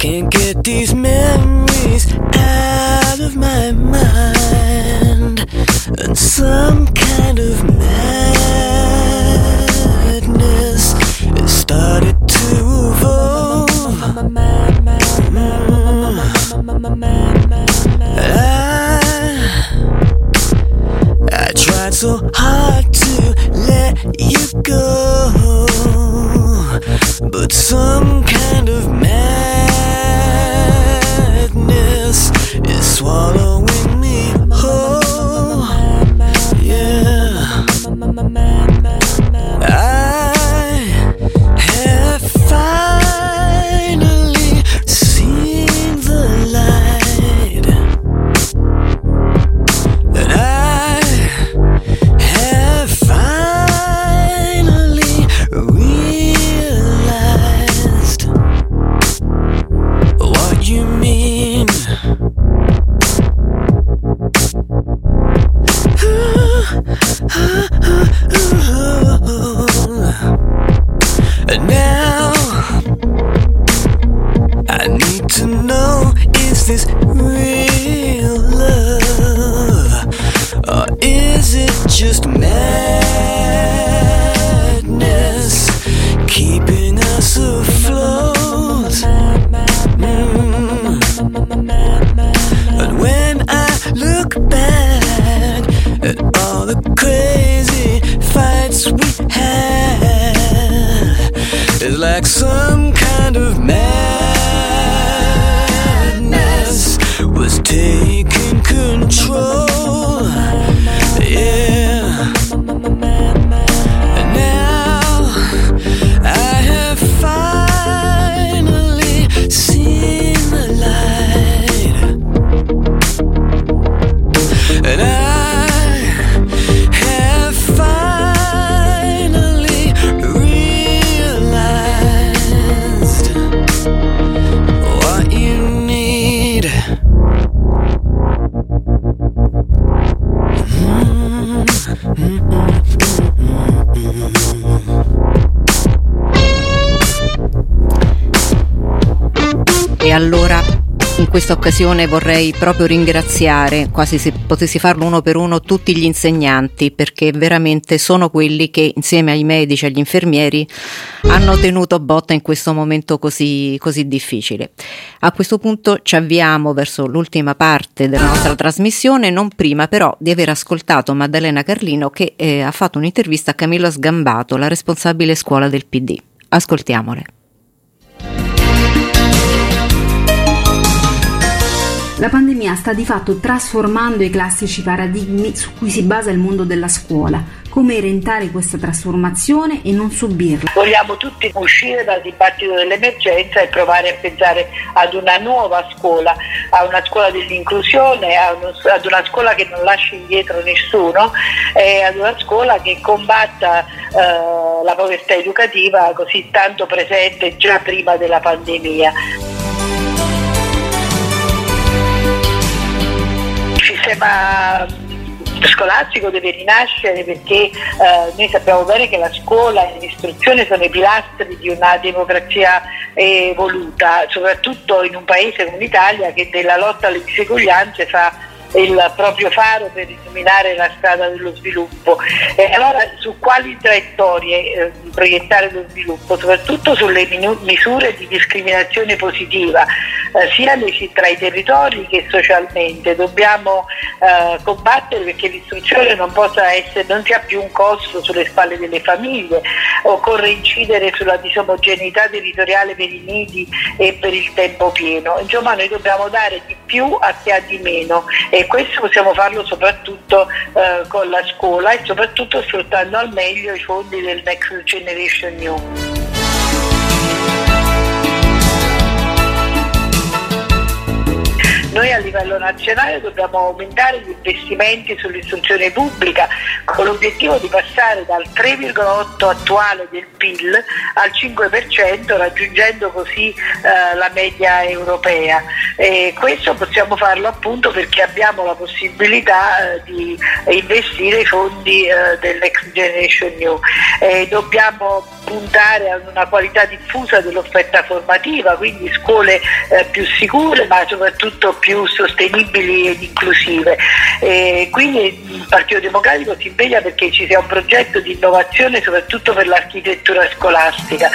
can't get these memories out of my mind, and some kind of madness has started to I, I tried so hard to let you go, but some kind of madness occasione vorrei proprio ringraziare, quasi se potessi farlo uno per uno, tutti gli insegnanti, perché veramente sono quelli che insieme ai medici e agli infermieri hanno tenuto botta in questo momento così, così difficile. A questo punto ci avviamo verso l'ultima parte della nostra trasmissione, non prima però di aver ascoltato Maddalena Carlino che eh, ha fatto un'intervista a Camillo Sgambato, la responsabile scuola del PD. Ascoltiamole. La pandemia sta di fatto trasformando i classici paradigmi su cui si basa il mondo della scuola. Come orientare questa trasformazione e non subirla? Vogliamo tutti uscire dal dibattito dell'emergenza e provare a pensare ad una nuova scuola, a una scuola dell'inclusione, ad una scuola che non lasci indietro nessuno e ad una scuola che combatta eh, la povertà educativa così tanto presente già prima della pandemia. Sistema scolastico deve rinascere perché eh, noi sappiamo bene che la scuola e l'istruzione sono i pilastri di una democrazia evoluta, soprattutto in un paese come l'Italia che della lotta alle diseguaglianze fa il proprio faro per illuminare la strada dello sviluppo. E allora su quali traiettorie eh, proiettare lo sviluppo? Soprattutto sulle minu- misure di discriminazione positiva, eh, sia nei, tra i territori che socialmente. Dobbiamo eh, combattere perché l'istruzione non essere, non sia più un costo sulle spalle delle famiglie, occorre incidere sulla disomogeneità territoriale per i nidi e per il tempo pieno. Insomma noi dobbiamo dare di più a chi ha di meno e questo possiamo farlo soprattutto eh, con la scuola e soprattutto sfruttando al meglio i fondi del Next Generation New. Noi a livello nazionale dobbiamo aumentare gli investimenti sull'istruzione pubblica con l'obiettivo di passare dal 3,8 attuale del PIL al 5% raggiungendo così eh, la media europea. E questo possiamo farlo appunto perché abbiamo la possibilità eh, di investire i fondi eh, del Next Generation New. dobbiamo puntare ad una qualità diffusa dell'offerta formativa, quindi scuole eh, più sicure ma soprattutto più sostenibili ed inclusive. E quindi il Partito Democratico si impegna perché ci sia un progetto di innovazione soprattutto per l'architettura scolastica.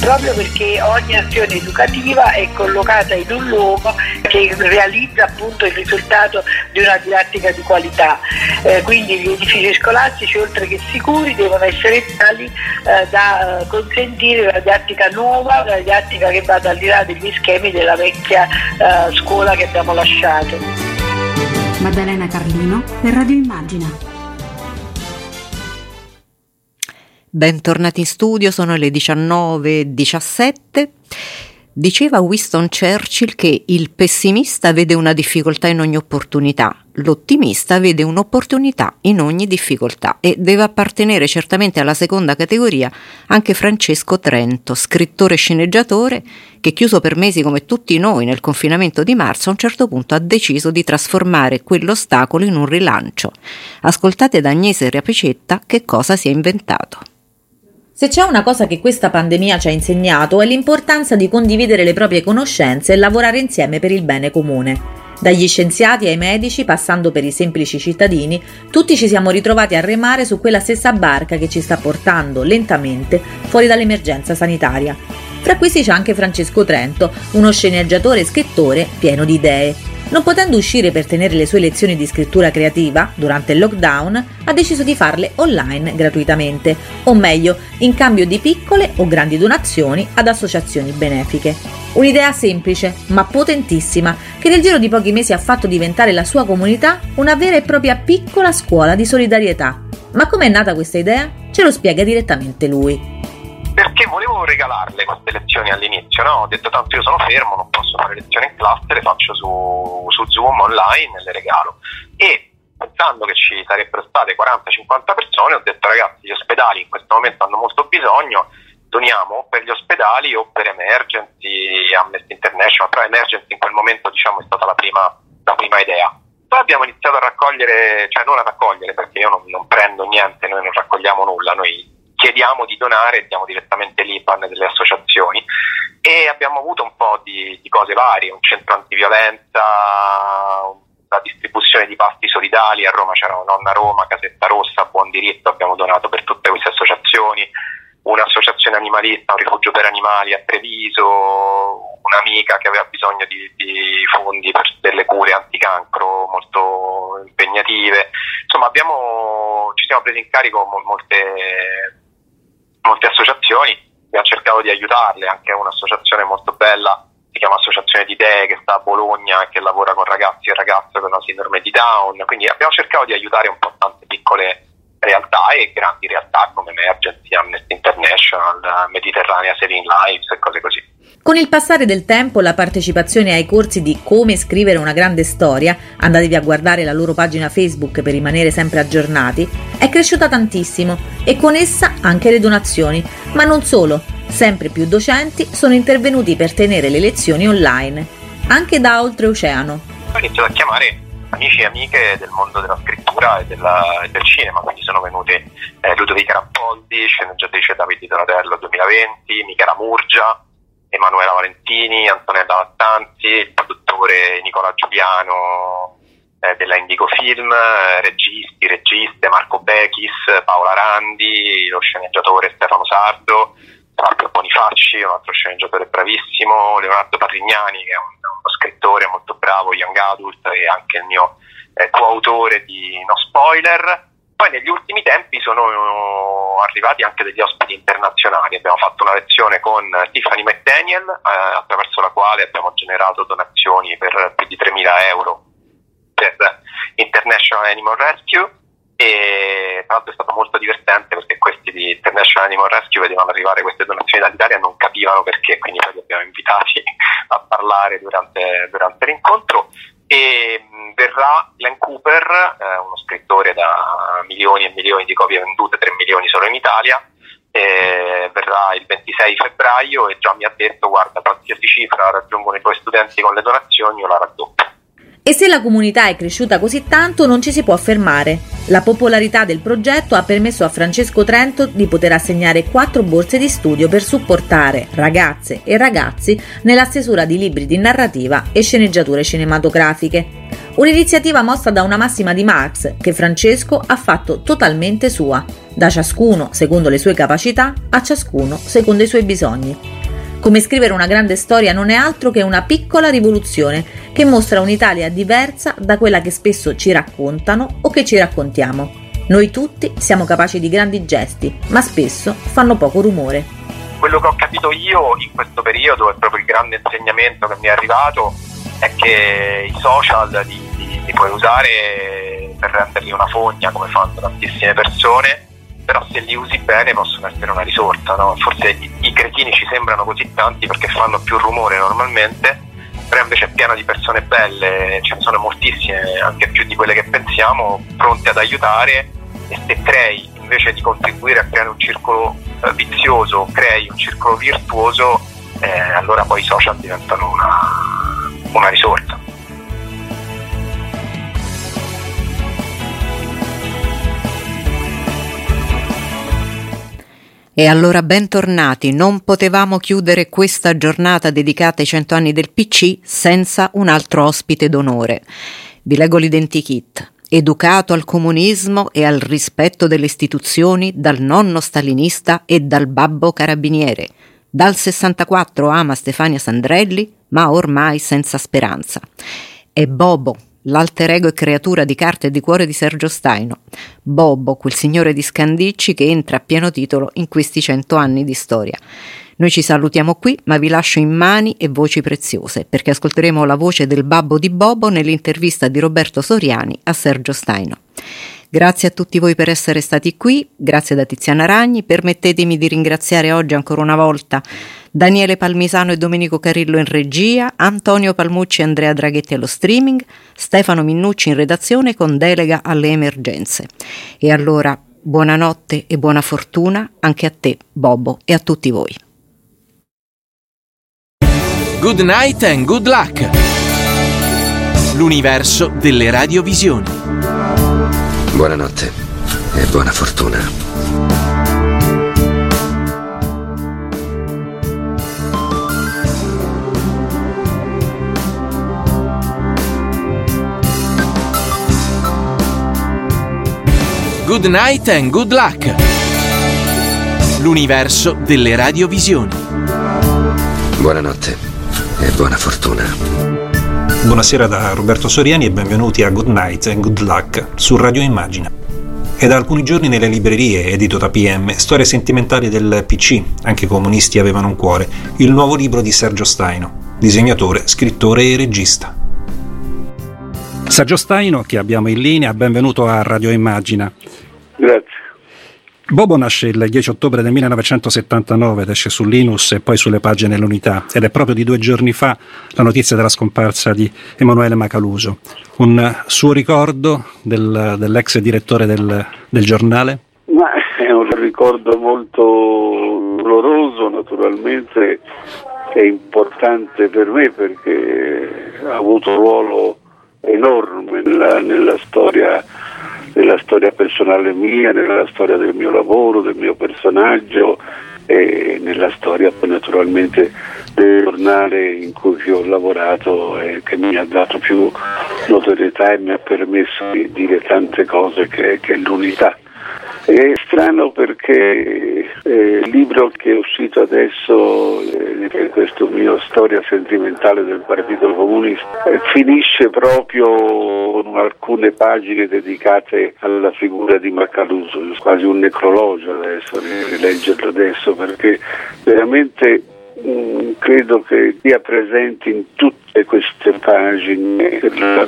Proprio perché ogni azione educativa è collocata in un luogo che realizza appunto il risultato di una didattica di qualità. Eh, quindi gli edifici scolastici oltre che sicuri devono essere tali eh, da eh, consentire una didattica nuova, una didattica che vada al di là degli schemi della vecchia eh, scuola che abbiamo lasciato. Maddalena Carlino per Radio Immagina. Bentornati in studio, sono le 19.17. Diceva Winston Churchill che il pessimista vede una difficoltà in ogni opportunità, l'ottimista vede un'opportunità in ogni difficoltà e deve appartenere certamente alla seconda categoria anche Francesco Trento, scrittore e sceneggiatore che chiuso per mesi come tutti noi nel confinamento di marzo a un certo punto ha deciso di trasformare quell'ostacolo in un rilancio. Ascoltate da Agnese Rapicetta che cosa si è inventato. Se c'è una cosa che questa pandemia ci ha insegnato è l'importanza di condividere le proprie conoscenze e lavorare insieme per il bene comune. Dagli scienziati ai medici, passando per i semplici cittadini, tutti ci siamo ritrovati a remare su quella stessa barca che ci sta portando lentamente fuori dall'emergenza sanitaria. Fra questi c'è anche Francesco Trento, uno sceneggiatore e scrittore pieno di idee, non potendo uscire per tenere le sue lezioni di scrittura creativa durante il lockdown, ha deciso di farle online gratuitamente, o meglio, in cambio di piccole o grandi donazioni ad associazioni benefiche. Un'idea semplice, ma potentissima, che nel giro di pochi mesi ha fatto diventare la sua comunità una vera e propria piccola scuola di solidarietà. Ma com'è nata questa idea? Ce lo spiega direttamente lui perché volevo regalarle queste lezioni all'inizio, no? ho detto tanto io sono fermo, non posso fare lezioni in classe, le faccio su, su Zoom online e le regalo. E pensando che ci sarebbero state 40-50 persone, ho detto ragazzi gli ospedali in questo momento hanno molto bisogno, doniamo per gli ospedali o per Emergency, Amnesty International, però Emergency in quel momento diciamo è stata la prima, la prima idea. Poi abbiamo iniziato a raccogliere, cioè non a raccogliere perché io non, non prendo niente, noi non raccogliamo nulla, noi chiediamo di donare, diamo direttamente l'IPAN delle associazioni e abbiamo avuto un po' di, di cose varie, un centro antiviolenza, la distribuzione di pasti solidali, a Roma c'era nonna Roma, Casetta Rossa, Buon Diritto, abbiamo donato per tutte queste associazioni, un'associazione animalista, un rifugio per animali a Treviso, un'amica che aveva bisogno di, di fondi per delle cure anticancro molto impegnative. Insomma, abbiamo, ci siamo presi in carico molte molte associazioni abbiamo cercato di aiutarle, anche un'associazione molto bella, si chiama Associazione di Idee, che sta a Bologna e che lavora con ragazzi e ragazze con la sindrome di Down, quindi abbiamo cercato di aiutare un po' tante piccole realtà e grandi realtà come Emergency, Amnesty International, Mediterranea Saving Lives e cose così. Con il passare del tempo, la partecipazione ai corsi di come scrivere una grande storia, andatevi a guardare la loro pagina Facebook per rimanere sempre aggiornati, è cresciuta tantissimo e con essa anche le donazioni, ma non solo, sempre più docenti sono intervenuti per tenere le lezioni online, anche da oltreoceano. Ho iniziato a chiamare amici e amiche del mondo della scrittura e, della, del cinema, quindi sono venuti eh, Ludovica Rampoldi, sceneggiatrice Davide Donatello 2020, Michela Murgia, Emanuela Valentini, Antonella Lattanzi, il produttore Nicola Giuliano eh, della Indigo Film, eh, registi, registe Marco Bechis, Paola Randi, lo sceneggiatore Stefano Sardo, Fabio Bonifacci, un altro sceneggiatore bravissimo, Leonardo Patrignani che è un, uno scrittore molto bravo, Young Adult e anche il mio eh, coautore di No Spoiler. Poi negli ultimi tempi sono arrivati anche degli ospiti internazionali, abbiamo fatto una lezione con Tiffany McDaniel eh, attraverso la quale abbiamo generato donazioni per più di 3.000 euro per International Animal Rescue. E tra l'altro è stato molto divertente perché questi di International Animal Rescue vedevano arrivare queste donazioni dall'Italia e non capivano perché, quindi poi li abbiamo invitati *laughs* a parlare durante, durante l'incontro e mh, verrà Glenn Cooper, eh, uno scrittore da milioni e milioni di copie vendute, 3 milioni solo in Italia, eh, verrà il 26 febbraio e già mi ha detto guarda qualsiasi cifra raggiungono i tuoi studenti con le donazioni io la raddoppio. E se la comunità è cresciuta così tanto non ci si può fermare. La popolarità del progetto ha permesso a Francesco Trento di poter assegnare quattro borse di studio per supportare ragazze e ragazzi nella stesura di libri di narrativa e sceneggiature cinematografiche. Un'iniziativa mossa da una massima di Marx che Francesco ha fatto totalmente sua, da ciascuno secondo le sue capacità a ciascuno secondo i suoi bisogni. Come scrivere una grande storia non è altro che una piccola rivoluzione che mostra un'Italia diversa da quella che spesso ci raccontano o che ci raccontiamo. Noi tutti siamo capaci di grandi gesti, ma spesso fanno poco rumore. Quello che ho capito io in questo periodo è proprio il grande insegnamento che mi è arrivato è che i social li, li, li puoi usare per renderli una fogna come fanno tantissime persone però se li usi bene possono essere una risorsa. No? Forse i, i cretini ci sembrano così tanti perché fanno più rumore normalmente, però invece è piena di persone belle, ce ne sono moltissime, anche più di quelle che pensiamo, pronte ad aiutare e se crei, invece di contribuire a creare un circolo eh, vizioso, crei un circolo virtuoso, eh, allora poi i social diventano una, una risorsa. E allora bentornati, non potevamo chiudere questa giornata dedicata ai cento anni del PC senza un altro ospite d'onore. Vi leggo l'identikit. Educato al comunismo e al rispetto delle istituzioni dal nonno stalinista e dal babbo carabiniere. Dal 64 ama Stefania Sandrelli, ma ormai senza speranza. È Bobo, l'alter ego e creatura di carta e di cuore di Sergio Staino, Bobo, quel signore di Scandicci che entra a pieno titolo in questi cento anni di storia. Noi ci salutiamo qui, ma vi lascio in mani e voci preziose, perché ascolteremo la voce del babbo di Bobo nell'intervista di Roberto Soriani a Sergio Staino. Grazie a tutti voi per essere stati qui, grazie da Tiziana Ragni, permettetemi di ringraziare oggi ancora una volta Daniele Palmisano e Domenico Carillo in regia, Antonio Palmucci e Andrea Draghetti allo streaming, Stefano Minnucci in redazione con delega alle emergenze. E allora buonanotte e buona fortuna anche a te, Bobo, e a tutti voi. Good night and good luck. L'universo delle radiovisioni. Buonanotte e buona fortuna. Good night and good luck. L'universo delle radiovisioni. Buonanotte e buona fortuna. Buonasera da Roberto Soriani e benvenuti a Good Night and Good Luck su Radio Immagine. È da alcuni giorni nelle librerie, edito da PM, Storie sentimentali del PC, anche i comunisti avevano un cuore, il nuovo libro di Sergio Staino, disegnatore, scrittore e regista. Sergio Staino, che abbiamo in linea, benvenuto a Radio Immagina. Grazie. Bobo nasce il 10 ottobre del 1979 ed esce su Linus e poi sulle pagine dell'Unità ed è proprio di due giorni fa la notizia della scomparsa di Emanuele Macaluso. Un suo ricordo del, dell'ex direttore del, del giornale? Ma è un ricordo molto doloroso, naturalmente è importante per me perché ha avuto un ruolo enorme nella, nella storia nella storia personale mia, nella storia del mio lavoro, del mio personaggio e nella storia poi naturalmente del giornale in cui ho lavorato e che mi ha dato più notorietà e mi ha permesso di dire tante cose che, che l'unità. È strano perché eh, il libro che è uscito adesso, eh, questo mio storia sentimentale del Partito Comunista, eh, finisce proprio con alcune pagine dedicate alla figura di Macaluso, quasi un necrologio adesso, rileggerlo adesso, perché veramente Mm, credo che sia presente in tutte queste pagine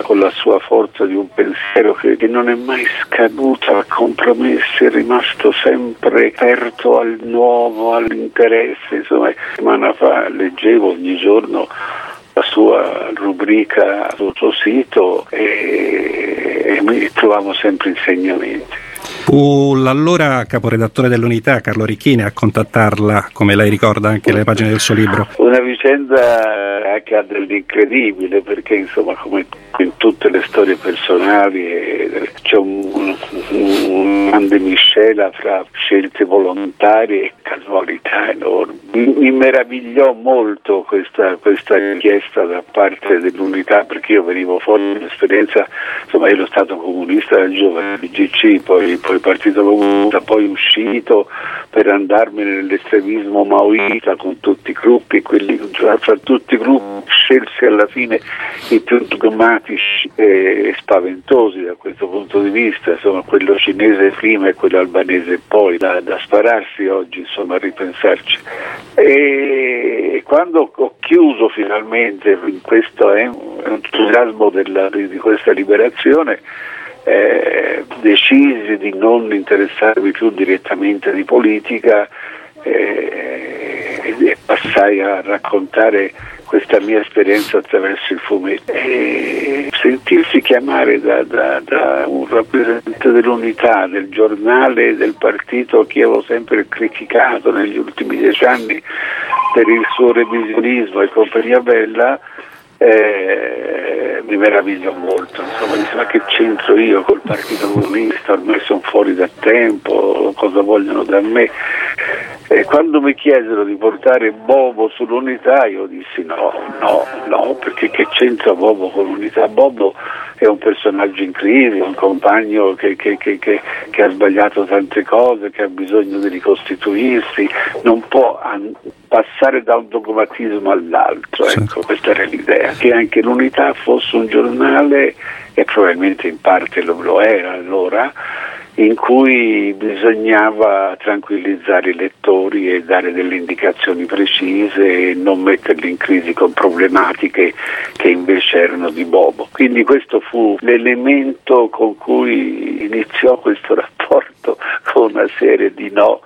con la sua forza di un pensiero che, che non è mai scaduto a compromessi, è rimasto sempre aperto al nuovo, all'interesse. Insomma, settimana fa leggevo ogni giorno la sua rubrica sul suo sito e, e mi trovavo sempre insegnamenti. Fu l'allora caporedattore dell'Unità, Carlo Ricchini, a contattarla, come lei ricorda anche le pagine del suo libro. Una vicenda che ha dell'incredibile, perché insomma come in tutte le storie personali eh, c'è un, un, un grande miscela fra scelte volontarie e casualità enormi. Mi, meravigliò molto questa, questa richiesta da parte dell'Unità, perché io venivo fuori dall'esperienza, insomma ero stato comunista da giovane, BGC, poi, poi Partito Comunista, poi uscito per andarmene nell'estremismo maoista con tutti i gruppi, quelli, cioè, fra tutti i gruppi scelsi alla fine i più dogmatici e spaventosi da questo punto di vista, insomma quello cinese prima e quello albanese poi, da, da spararsi oggi insomma a ripensarci. E quando ho chiuso finalmente in questo eh, entusiasmo della, di questa liberazione, eh, decisi di non interessarmi più direttamente di politica eh, e passai a raccontare questa mia esperienza attraverso il fumetto. E sentirsi chiamare da, da, da, un rappresentante dell'unità, del giornale, del partito che avevo sempre criticato negli ultimi dieci anni per il suo revisionismo e compagnia bella, eh, mi meraviglio molto, insomma, dice, ma che c'entro io col Partito Comunista, ormai sono fuori da tempo, cosa vogliono da me? E quando mi chiesero di portare Bobo sull'unità io dissi no, no, no, perché che c'entra Bobo con l'unità? Bobo è un personaggio in crisi, un compagno che, che, che, che, ha sbagliato tante cose, che ha bisogno di ricostituirsi, non può an- passare da un dogmatismo all'altro, ecco, questa era l'idea, che anche l'unità fosse un giornale, e probabilmente in parte lo, lo era allora, in cui bisognava tranquillizzare i lettori e dare delle indicazioni precise e non metterli in crisi con problematiche che invece erano di Bobo. Quindi questo fu l'elemento con cui iniziò questo *laughs* rapporto con una serie di no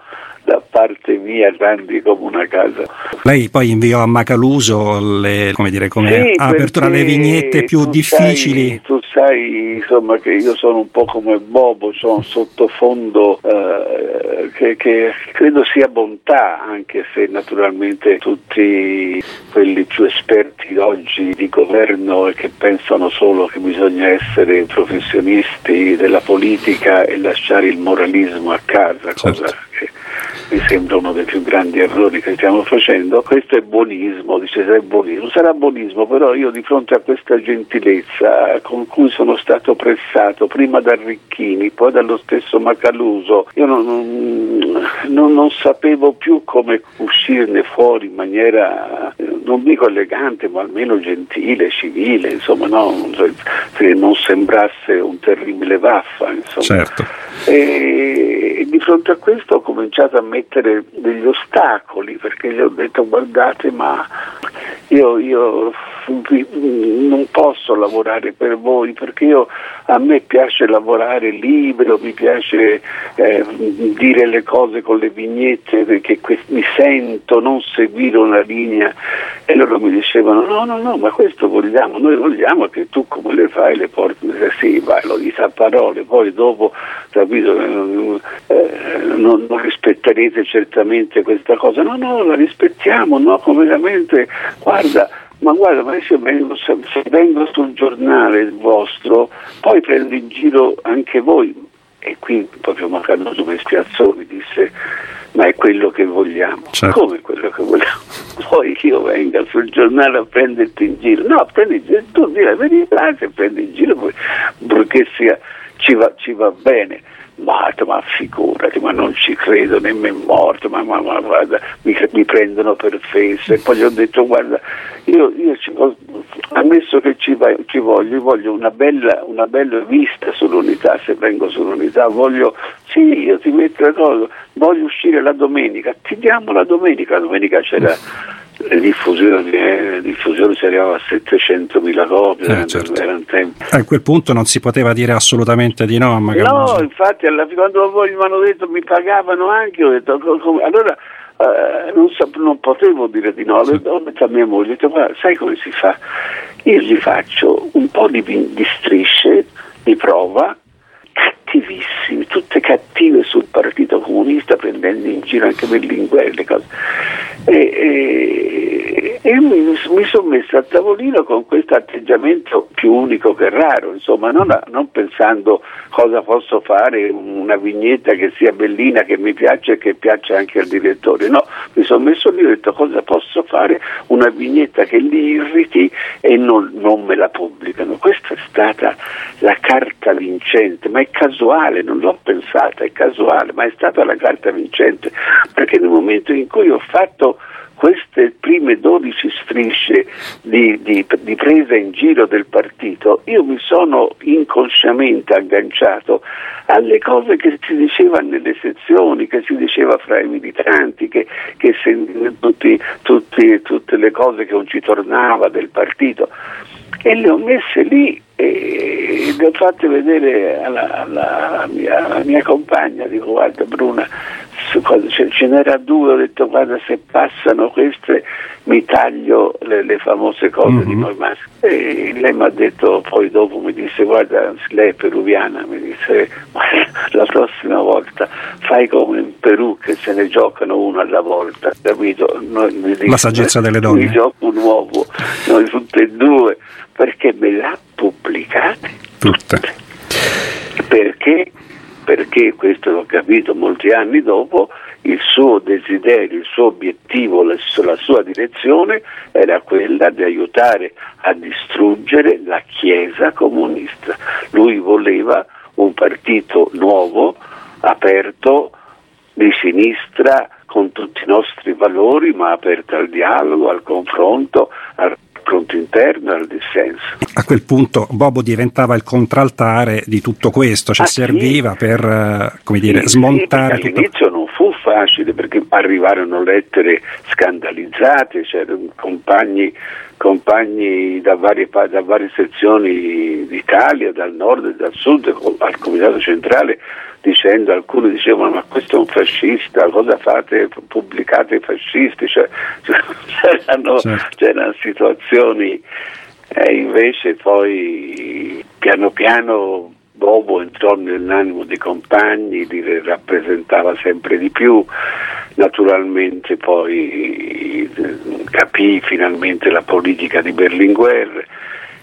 da parte mia grandi come una casa. Lei poi inviò a Macaluso le, come dire, come sì, apertura le vignette più difficili. Sai, tu sai insomma che io sono un po' come Bobo, sono un sottofondo eh, che, che credo sia bontà, anche se naturalmente tutti quelli più esperti oggi di governo e che pensano solo che bisogna essere professionisti della politica e lasciare il moralismo a casa, certo. cosa che mi sembra uno dei più grandi errori che stiamo facendo. Questo è buonismo, dice se è buonismo, sarà buonismo, però io di fronte a questa gentilezza con cui sono stato pressato prima da Ricchini, poi dallo stesso Macaluso, io non, non, non, sapevo più come uscirne fuori in maniera non dico elegante, ma almeno gentile, civile, insomma, no, che non sembrasse un terribile vaffa. Insomma. Certo. E, e di fronte a questo ho cominciato a mettere degli ostacoli perché gli ho detto guardate ma io, io non posso lavorare per voi perché io, a me piace lavorare libero, mi piace eh, dire le cose con le vignette perché que- mi sento non seguire una linea. E loro mi dicevano no no no ma questo vogliamo, noi vogliamo che tu come le fai le porti, sì vai lo dici a parole, poi dopo capito, eh, non, non rispetterete certamente questa cosa, no no la rispettiamo, no completamente, guarda ma guarda, ma se vengo, se vengo sul giornale il vostro, poi prendo in giro anche voi. E qui proprio Macanuso Spiazzoni disse, ma è quello che vogliamo. Certo. Come quello che vogliamo? *laughs* Poi io venga sul giornale a prenderti in giro. No, prendi in giro, tu di la verità, se prendi in giro perché sia, ci, va, ci va bene ma, ma figurati, ma non ci credo nemmeno morto, ma, ma, ma guarda, mi, mi, prendono per fesso e poi gli ho detto guarda, io, io ci, ho ammesso che ci, vai, ci voglio, voglio una bella, una bella, vista sull'unità, se vengo sull'unità, voglio, sì, io ti metto la cosa, voglio uscire la domenica, ti diamo la domenica, la domenica c'era le diffusioni, eh, diffusione si arrivava a 700.000 copie, eh, certo. A quel punto non si poteva dire assolutamente di no No, infatti alla, quando voi mi hanno detto mi pagavano anche, ho detto come, allora eh, non, non, potevo dire di no, sì. ho detto a mia moglie, ho detto, guarda, sai come si fa? Io gli faccio un po' di, di strisce di prova cattivissimi, tutte cattive sul Partito Comunista, prendendo in giro anche Berlinguer le cose. E, e, e mi, mi sono messo a tavolino con questo atteggiamento più unico che raro, insomma, non, a, non, pensando cosa posso fare, una vignetta che sia bellina, che mi piace e che piaccia anche al direttore, no, mi sono messo lì e ho detto cosa posso fare, una vignetta che li irriti e non, non me la pubblicano. Questa è stata la carta vincente, ma è casuale, non l'ho pensata, è casuale, ma è stata la carta vincente, perché nel momento in cui ho fatto queste prime 12 strisce di, di, di, presa in giro del partito, io mi sono inconsciamente agganciato alle cose che si diceva nelle sezioni, che si diceva fra i militanti, che, che tutti, tutti, tutte le cose che non ci tornava del partito e le ho messe lì e le ho fatte vedere alla, alla, mia, alla mia, compagna, dico guarda Bruna, ce, ce, n'era due, ho detto guarda se passano queste mi taglio le, le famose cose mm-hmm. di noi maschi. E lei mi ha detto, poi dopo mi disse guarda lei è peruviana, mi disse *laughs* la prossima volta fai come in Perù che se ne giocano uno alla volta, capito? Noi, disse, la saggezza delle donne. Mi gioco un uovo, noi tutte e due perché me l'ha pubblicate tutte. Perché? Perché, questo l'ho capito molti anni dopo, il suo desiderio, il suo obiettivo, la sua direzione era quella di aiutare a distruggere la Chiesa comunista. Lui voleva un partito nuovo, aperto, di sinistra, con tutti i nostri valori, ma aperto al dialogo, al confronto, al confronto interno al dissenso. A quel punto Bobo diventava il contraltare di tutto questo, cioè ah, serviva sì. per eh, come dire, sì, smontare sì, tutto. All'inizio non fu facile perché arrivarono lettere scandalizzate, c'erano compagni compagni da varie, da varie, sezioni d'Italia, dal nord e dal sud, al Comitato Centrale, dicendo, alcuni dicevano ma questo è un fascista, cosa fate? Pubblicate i fascisti, cioè, *laughs* c'erano, certo. c'erano, situazioni e invece poi piano piano Bobo entrò nell'animo dei compagni, li rappresentava sempre di più, naturalmente poi capì finalmente la politica di Berlinguer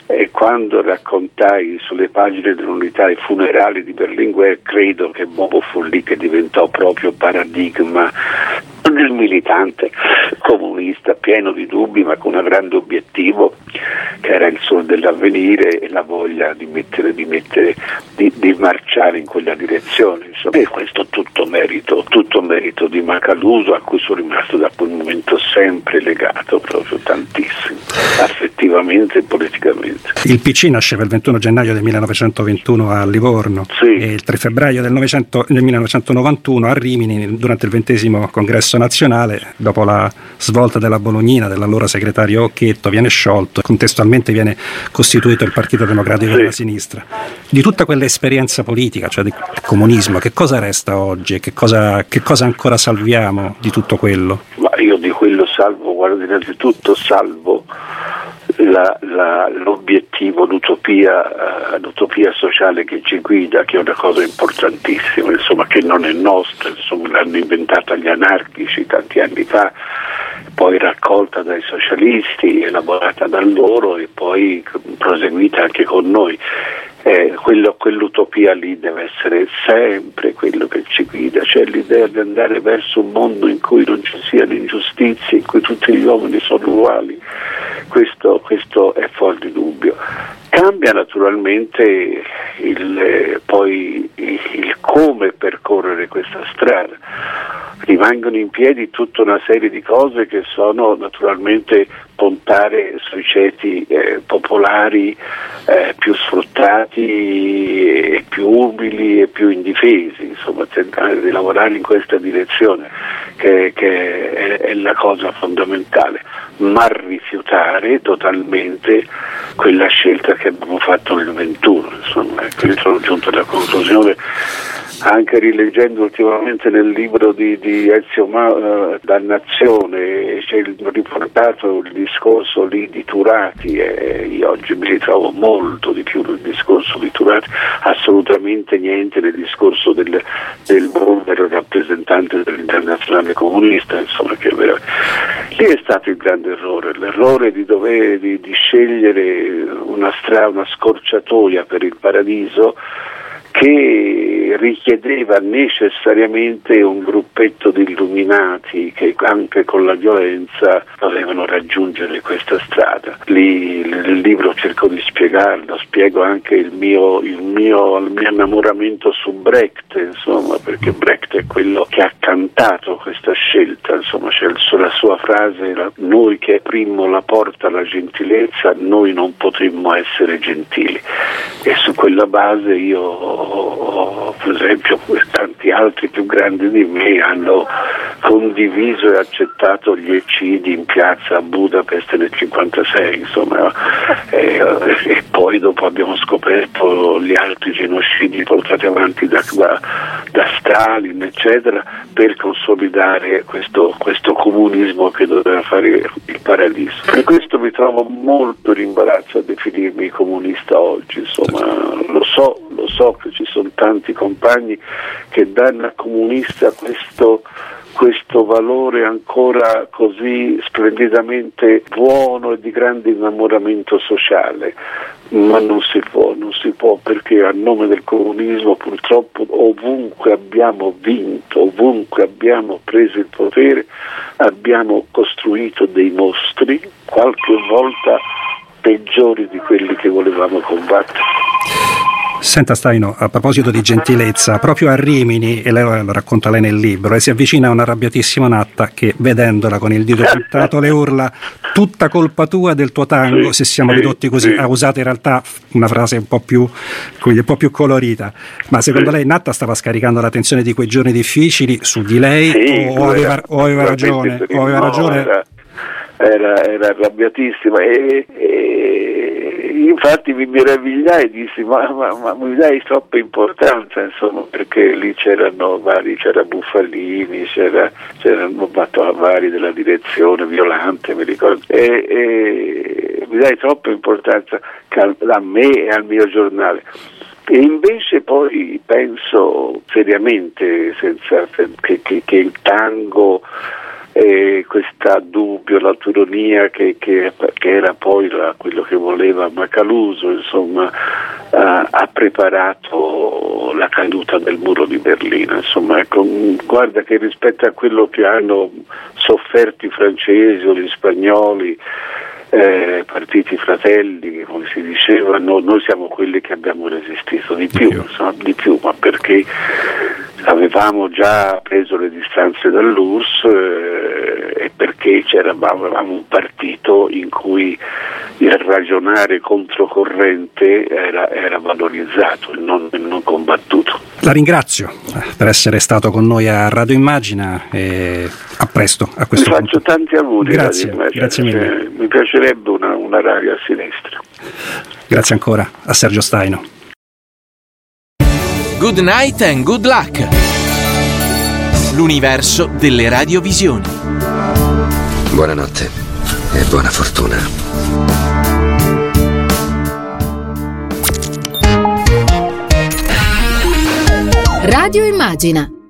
e quando raccontai sulle pagine dell'unità i funerali di Berlinguer credo che Bobo fu lì che diventò proprio paradigma del militante comunista pieno di dubbi ma con un grande obiettivo che era il sole dell'avvenire e la voglia di, mettere, di, mettere, di, di marciare in quella direzione. Insomma. E questo tutto merito, tutto merito di Macaluso a cui sono rimasto da quel momento sempre legato proprio tantissimo, affettivamente e politicamente. Il PC nasceva il 21 gennaio del 1921 a Livorno sì. e il 3 febbraio del, 900, del 1991 a Rimini durante il XX congresso nazionale, dopo la svolta della Bolognina dell'allora segretario Occhetto, viene sciolto, contestualmente viene costituito il Partito Democratico sì. della Sinistra. Di tutta quell'esperienza politica, cioè del comunismo, che cosa resta oggi e che cosa, che cosa ancora salviamo di tutto quello? Ma io di quello salvo, guarda, innanzitutto salvo la, la, l'obiettivo, l'utopia, l'utopia, sociale che ci guida, che è una cosa importantissima, insomma, che non è nostra, insomma, l'hanno inventata gli anarchici tanti anni fa, poi raccolta dai socialisti, elaborata da loro e poi proseguita anche con noi. Eh, quello, quell'utopia lì deve essere sempre quello che ci guida, cioè l'idea di andare verso un mondo in cui non ci siano ingiustizie, in cui tutti gli uomini sono uguali, questo, questo è fuori di dubbio. Cambia naturalmente il, poi il come percorrere questa strada. Rimangono in piedi tutta una serie di cose che sono naturalmente puntare sui ceti eh, popolari eh, più sfruttati e più umili e più indifesi, insomma tentare di lavorare in questa direzione che, che è, è la cosa fondamentale, ma rifiutare totalmente quella scelta che abbiamo fatto nel 21, insomma, ecco, sono giunto alla conclusione anche rileggendo ultimamente nel libro di, di Ezio Ma, uh, Dannazione, c'è riportato il discorso lì di Turati e io oggi mi ritrovo molto di più nel discorso di Turati, assolutamente niente nel discorso del, del vero rappresentante dell'internazionale comunista, insomma che vera... lì è stato il grande errore, l'errore di, dover, di, di scegliere una, stra, una scorciatoia per il paradiso che richiedeva necessariamente un gruppetto di illuminati che anche con la violenza dovevano raggiungere questa strada. Lì nel libro cerco di spiegarlo, spiego anche il mio, il mio, il mio innamoramento su Brecht, insomma, perché Brecht è quello che ha cantato questa scelta, insomma, c'è la sua frase, noi che aprimmo la porta alla gentilezza, noi non potremmo essere gentili. E su quella base io per esempio tanti altri più grandi di me hanno condiviso e accettato gli eccidi in piazza a Budapest nel 1956, insomma, *laughs* e, e, poi dopo abbiamo scoperto gli altri genocidi portati avanti da, da, da Stalin, eccetera, per consolidare questo, questo, comunismo che doveva fare il paradiso. Per questo mi trovo molto in imbarazzo a definirmi comunista oggi, insomma, lo so, lo so che ci sono tanti compagni che danno al comunista questo, questo valore ancora così splendidamente buono e di grande innamoramento sociale, ma non si può, non si può perché a nome del comunismo purtroppo ovunque abbiamo vinto, ovunque abbiamo preso il potere, abbiamo costruito dei mostri, qualche volta peggiori di quelli che volevamo combattere. Senta Staino, a proposito di gentilezza, proprio a Rimini, e lei lo racconta lei nel libro, e si avvicina a un arrabbiatissimo Natta che, vedendola con il dito puntato, le urla tutta colpa tua del tuo tango, se siamo ridotti così. Ha usato in realtà una frase un po' più, un po più colorita. Ma secondo lei Natta stava scaricando la tensione di quei giorni difficili su di lei sì, o, aveva, o, aveva, ragione? O aveva no, ragione? Era, era, era arrabbiatissima e, e infatti mi meravigliai e dissi ma, ma, ma, mi dai troppa importanza insomma perché lì c'erano vari, c'era Buffalini, c'era, c'erano Battavari della direzione Violante mi ricordo. E, e mi dai troppa importanza a me e al mio giornale. E invece poi penso seriamente senza, che, che, che il tango e questa dubbio, l'autonomia che, che, che era poi la, quello che voleva Macaluso, insomma, uh, ha preparato la caduta del muro di Berlino. Insomma, ecco, guarda che rispetto a quello che hanno sofferto i francesi o gli spagnoli, eh, partiti fratelli, come si diceva, no, noi siamo quelli che abbiamo resistito di più, insomma, di più ma perché avevamo già preso le distanze dall'URSS eh, e perché avevamo un partito in cui il ragionare controcorrente era, era valorizzato e non, non, combattuto. La ringrazio eh, per essere stato con noi a Radio Immagina e a presto. A questo Mi punto. faccio tanti auguri. Grazie, grazie mille. Cioè, mi piacerebbe una, una radio a sinistra. Grazie ancora a Sergio Staino. Good night and good luck. L'universo delle radiovisioni. Buonanotte e buona fortuna. Radio Immagina